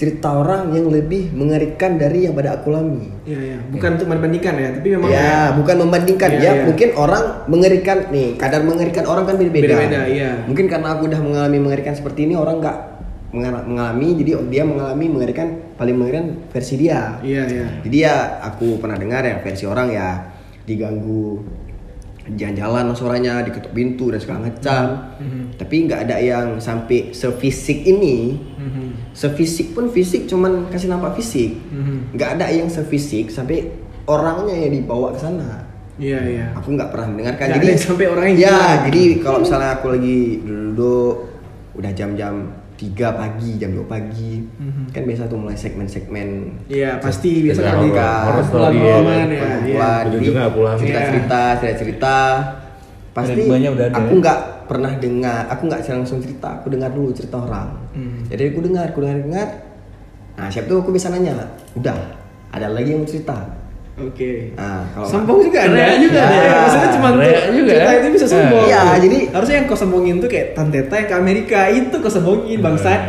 cerita orang yang lebih mengerikan dari yang pada aku alami. Iya, iya. Bukan untuk membandingkan ya, tapi memang Ya, bukan membandingkan Iya, ya. iya. Mungkin orang mengerikan nih, kadar mengerikan orang kan beda-beda. Beda-beda, iya. Mungkin karena aku udah mengalami mengerikan seperti ini, orang nggak mengal- mengalami, jadi dia mengalami mengerikan paling mengerikan versi dia. Iya, iya. Jadi ya aku pernah dengar ya versi orang ya diganggu jalan-jalan suaranya diketuk pintu dan segala macam tapi nggak ada yang sampai sefisik ini sefisik pun fisik cuman kasih nampak fisik nggak ada yang sefisik sampai orangnya yang dibawa ke sana Iya iya. aku nggak pernah mendengarkan Nggak jadi ada yang sampai orangnya ya gila. jadi kalau misalnya aku lagi duduk udah jam-jam 3 pagi jam 2 pagi kan biasa tuh mulai segmen-segmen Iya pasti biasa kan di Horor, horor story, pulang-pulangan ya. ya. iya. Pulang, jadi Ujung-ujungnya pulang. cerita-cerita cerita-cerita pasti Ritmenya udah ada aku ya? nggak pernah dengar aku nggak langsung cerita aku dengar dulu cerita orang Hmm. jadi aku dengar aku dengar dengar nah siap tuh aku bisa nanya udah ada lagi yang mau cerita Oke. nah kalau Sombong juga ada juga juga. ada. Maksudnya cuma juga. cerita itu bisa sombong. Iya, jadi- harusnya yang kau sombongin tuh kayak Tanteta yang ke Amerika itu kau sombongin bangsat.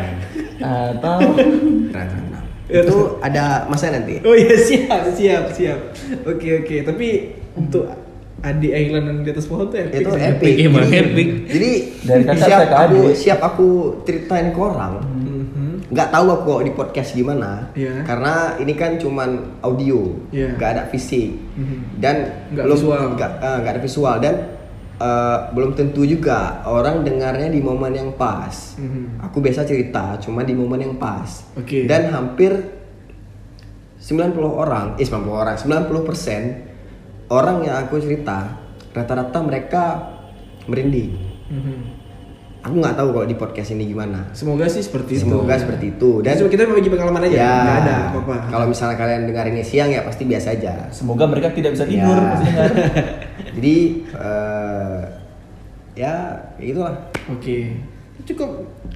Atau Terang, terang, terang. itu ada masa nanti Oh iya siap siap siap. Oke oke. Tapi untuk Adi Island dan di atas pohon tuh epic. itu sih. epic emang jadi, epic. jadi Dari kakak siap aku adik. siap aku ceritain ke orang Mhm. nggak tahu aku kok di podcast gimana Iya. karena ini kan cuman audio Iya. nggak ada fisik Mhm. dan Nggak belum visual. nggak eh, nggak ada visual dan eh, belum tentu juga orang dengarnya di momen yang pas Mhm. aku biasa cerita cuma di momen yang pas Oke. dan hampir 90 orang eh 90 orang 90 persen orang yang aku cerita rata-rata mereka merinding Mhm. aku nggak tahu kalau di podcast ini gimana Semoga sih seperti itu. semoga seperti itu dan Dan kita berbagi pengalaman aja. ya Nggak ada apa-apa. kalau misalnya kalian dengar ini siang ya pasti biasa aja semoga mereka tidak bisa tidur Ya. pas dengar. jadi eh, ya kayak gitulah Oke. Cukup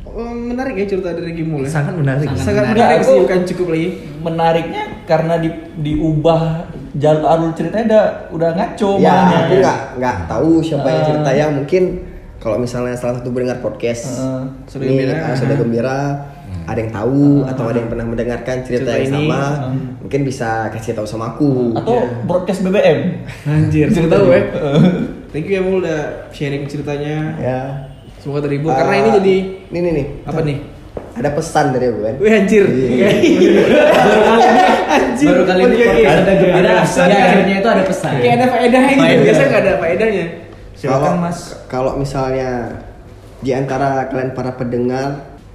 eh, menarik ya cerita dari Gimul ya. Sangat menarik. Sangat menarik. menarik Aku- sih bukan cukup lagi. Menariknya karena di, diubah jalur alur ceritanya udah udah ngaco ya malahnya. aku nggak nggak tahu siapa yang Eh. cerita yang mungkin kalau misalnya salah satu pendengar podcast Eh, Sudah ini Gembira. ah, sudah gembira ada yang tahu atau ada yang pernah mendengarkan cerita, Cerita yang ini, sama mungkin bisa kasih tahu sama aku atau Iya. broadcast BBM. Anjir, cerita tahu ya. Thank you ya Mul udah sharing ceritanya. ya Semoga terhibur Ah, karena ini jadi ini nih nih apa nih? ada pesan dari aku kan Wih anjir. Iya. anjir. Baru kali ini podcast ada. Ada pesan ya. akhirnya itu ada pesan. Kayak ada faedahnya gitu. Faedah. Biasa nggak ada faedahnya. Kalau Silakan, Mas. Kalau misalnya di antara kalian para pendengar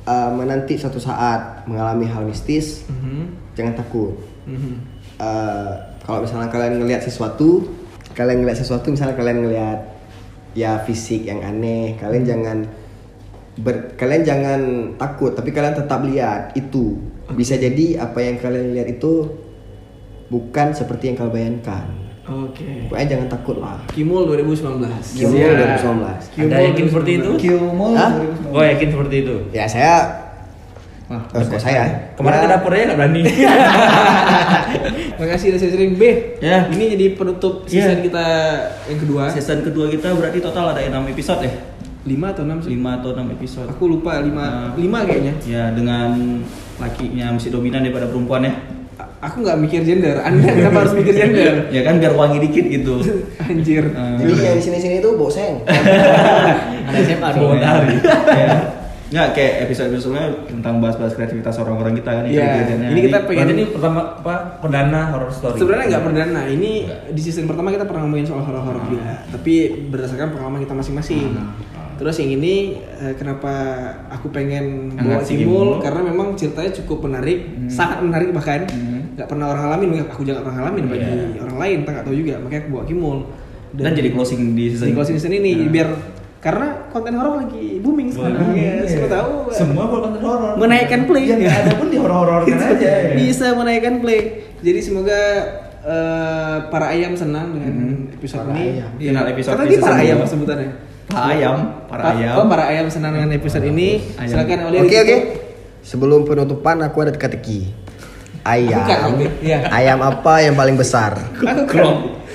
uh, menanti suatu saat mengalami hal mistis, Mhm. jangan takut. Mhm. Uh, kalau misalnya kalian ngelihat sesuatu, kalian ngelihat sesuatu, misalnya kalian ngelihat ya fisik yang aneh, kalian jangan ber, kalian jangan takut, tapi kalian tetap lihat itu. Bisa jadi apa yang kalian lihat itu bukan seperti yang kalian bayangkan. Oke. Pokoknya jangan takut lah. Kimul 2019. Kimul Siap. 2019. Kimul Anda yakin seperti itu? 2019. Kiumul. Hah? Oh yakin seperti itu? Ya saya Wah, kok saya? Kemarin Ya. ke dapur aja nggak berani. Makasih udah sering B. Ya. Ini jadi penutup season Ya. kita yang kedua. Season kedua kita berarti total ada 6 episode ya? 5 atau 6 sih? 5 atau 6 episode. Aku lupa 5 Nah. 5 kayaknya. Ya dengan lakinya mesti dominan daripada perempuan ya. Aku nggak mikir gender. Anda kenapa harus mikir gender? Ya kan biar wangi dikit gitu. Anjir. Eh, Jadi yang di sini-sini itu bau seng. Anak SMA dong. Ya. Nggak kayak episode-episode sebelumnya tentang bahas-bahas kreativitas orang-orang kita kan. Iya. kejadiannya. Ini kita pengen ini pertama apa perdana horror story. Sebenarnya nggak perdana. Ini di season pertama kita pernah ngomongin soal horor-horor juga. Tapi berdasarkan pengalaman kita masing-masing. Terus yang ini eh, kenapa aku pengen bawa karena memang ceritanya cukup menarik, sangat menarik bahkan nggak pernah orang ngalamin, aku juga pernah ngalamin bagi orang lain, nggak tahu juga. Makanya aku bawa Kimul. Dan jadi closing di season di closing season ini biar karena konten horor lagi booming sekarang ya, siapa tahu Semua buat konten horor. menaikkan play Yang nggak ada pun di horor-horor Itu aja. ya. bisa menaikkan play jadi semoga eh, para ayam senang dengan episode Para ini ayam. Iya. Final episode Kata di dia para ayam sebutannya Para ayam, para Pa- ayam. oh para ayam senang dengan episode ini Ayam. silakan Aulia Oke oke. Sebelum penutupan aku ada teka-teki. Ayam. Aku kan, iya. Ayam apa yang paling besar? aku kan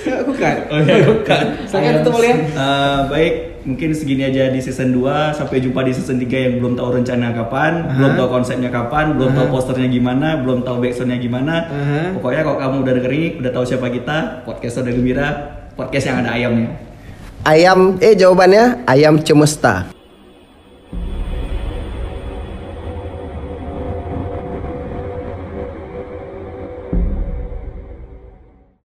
aku kan Oh iya, bukan. silakan tutup Eh, baik, mungkin segini aja di season 2 Sampai jumpa di season 3 yang belum tahu rencana kapan Belum tahu konsepnya kapan Belum tahu posternya gimana Belum tahu backsoundnya gimana. Aha. Pokoknya kalau kamu udah denger ini Udah tahu siapa kita Podcast Soda Gembira Podcast yang ada ayamnya. Ayam eh jawabannya ayam cemesta.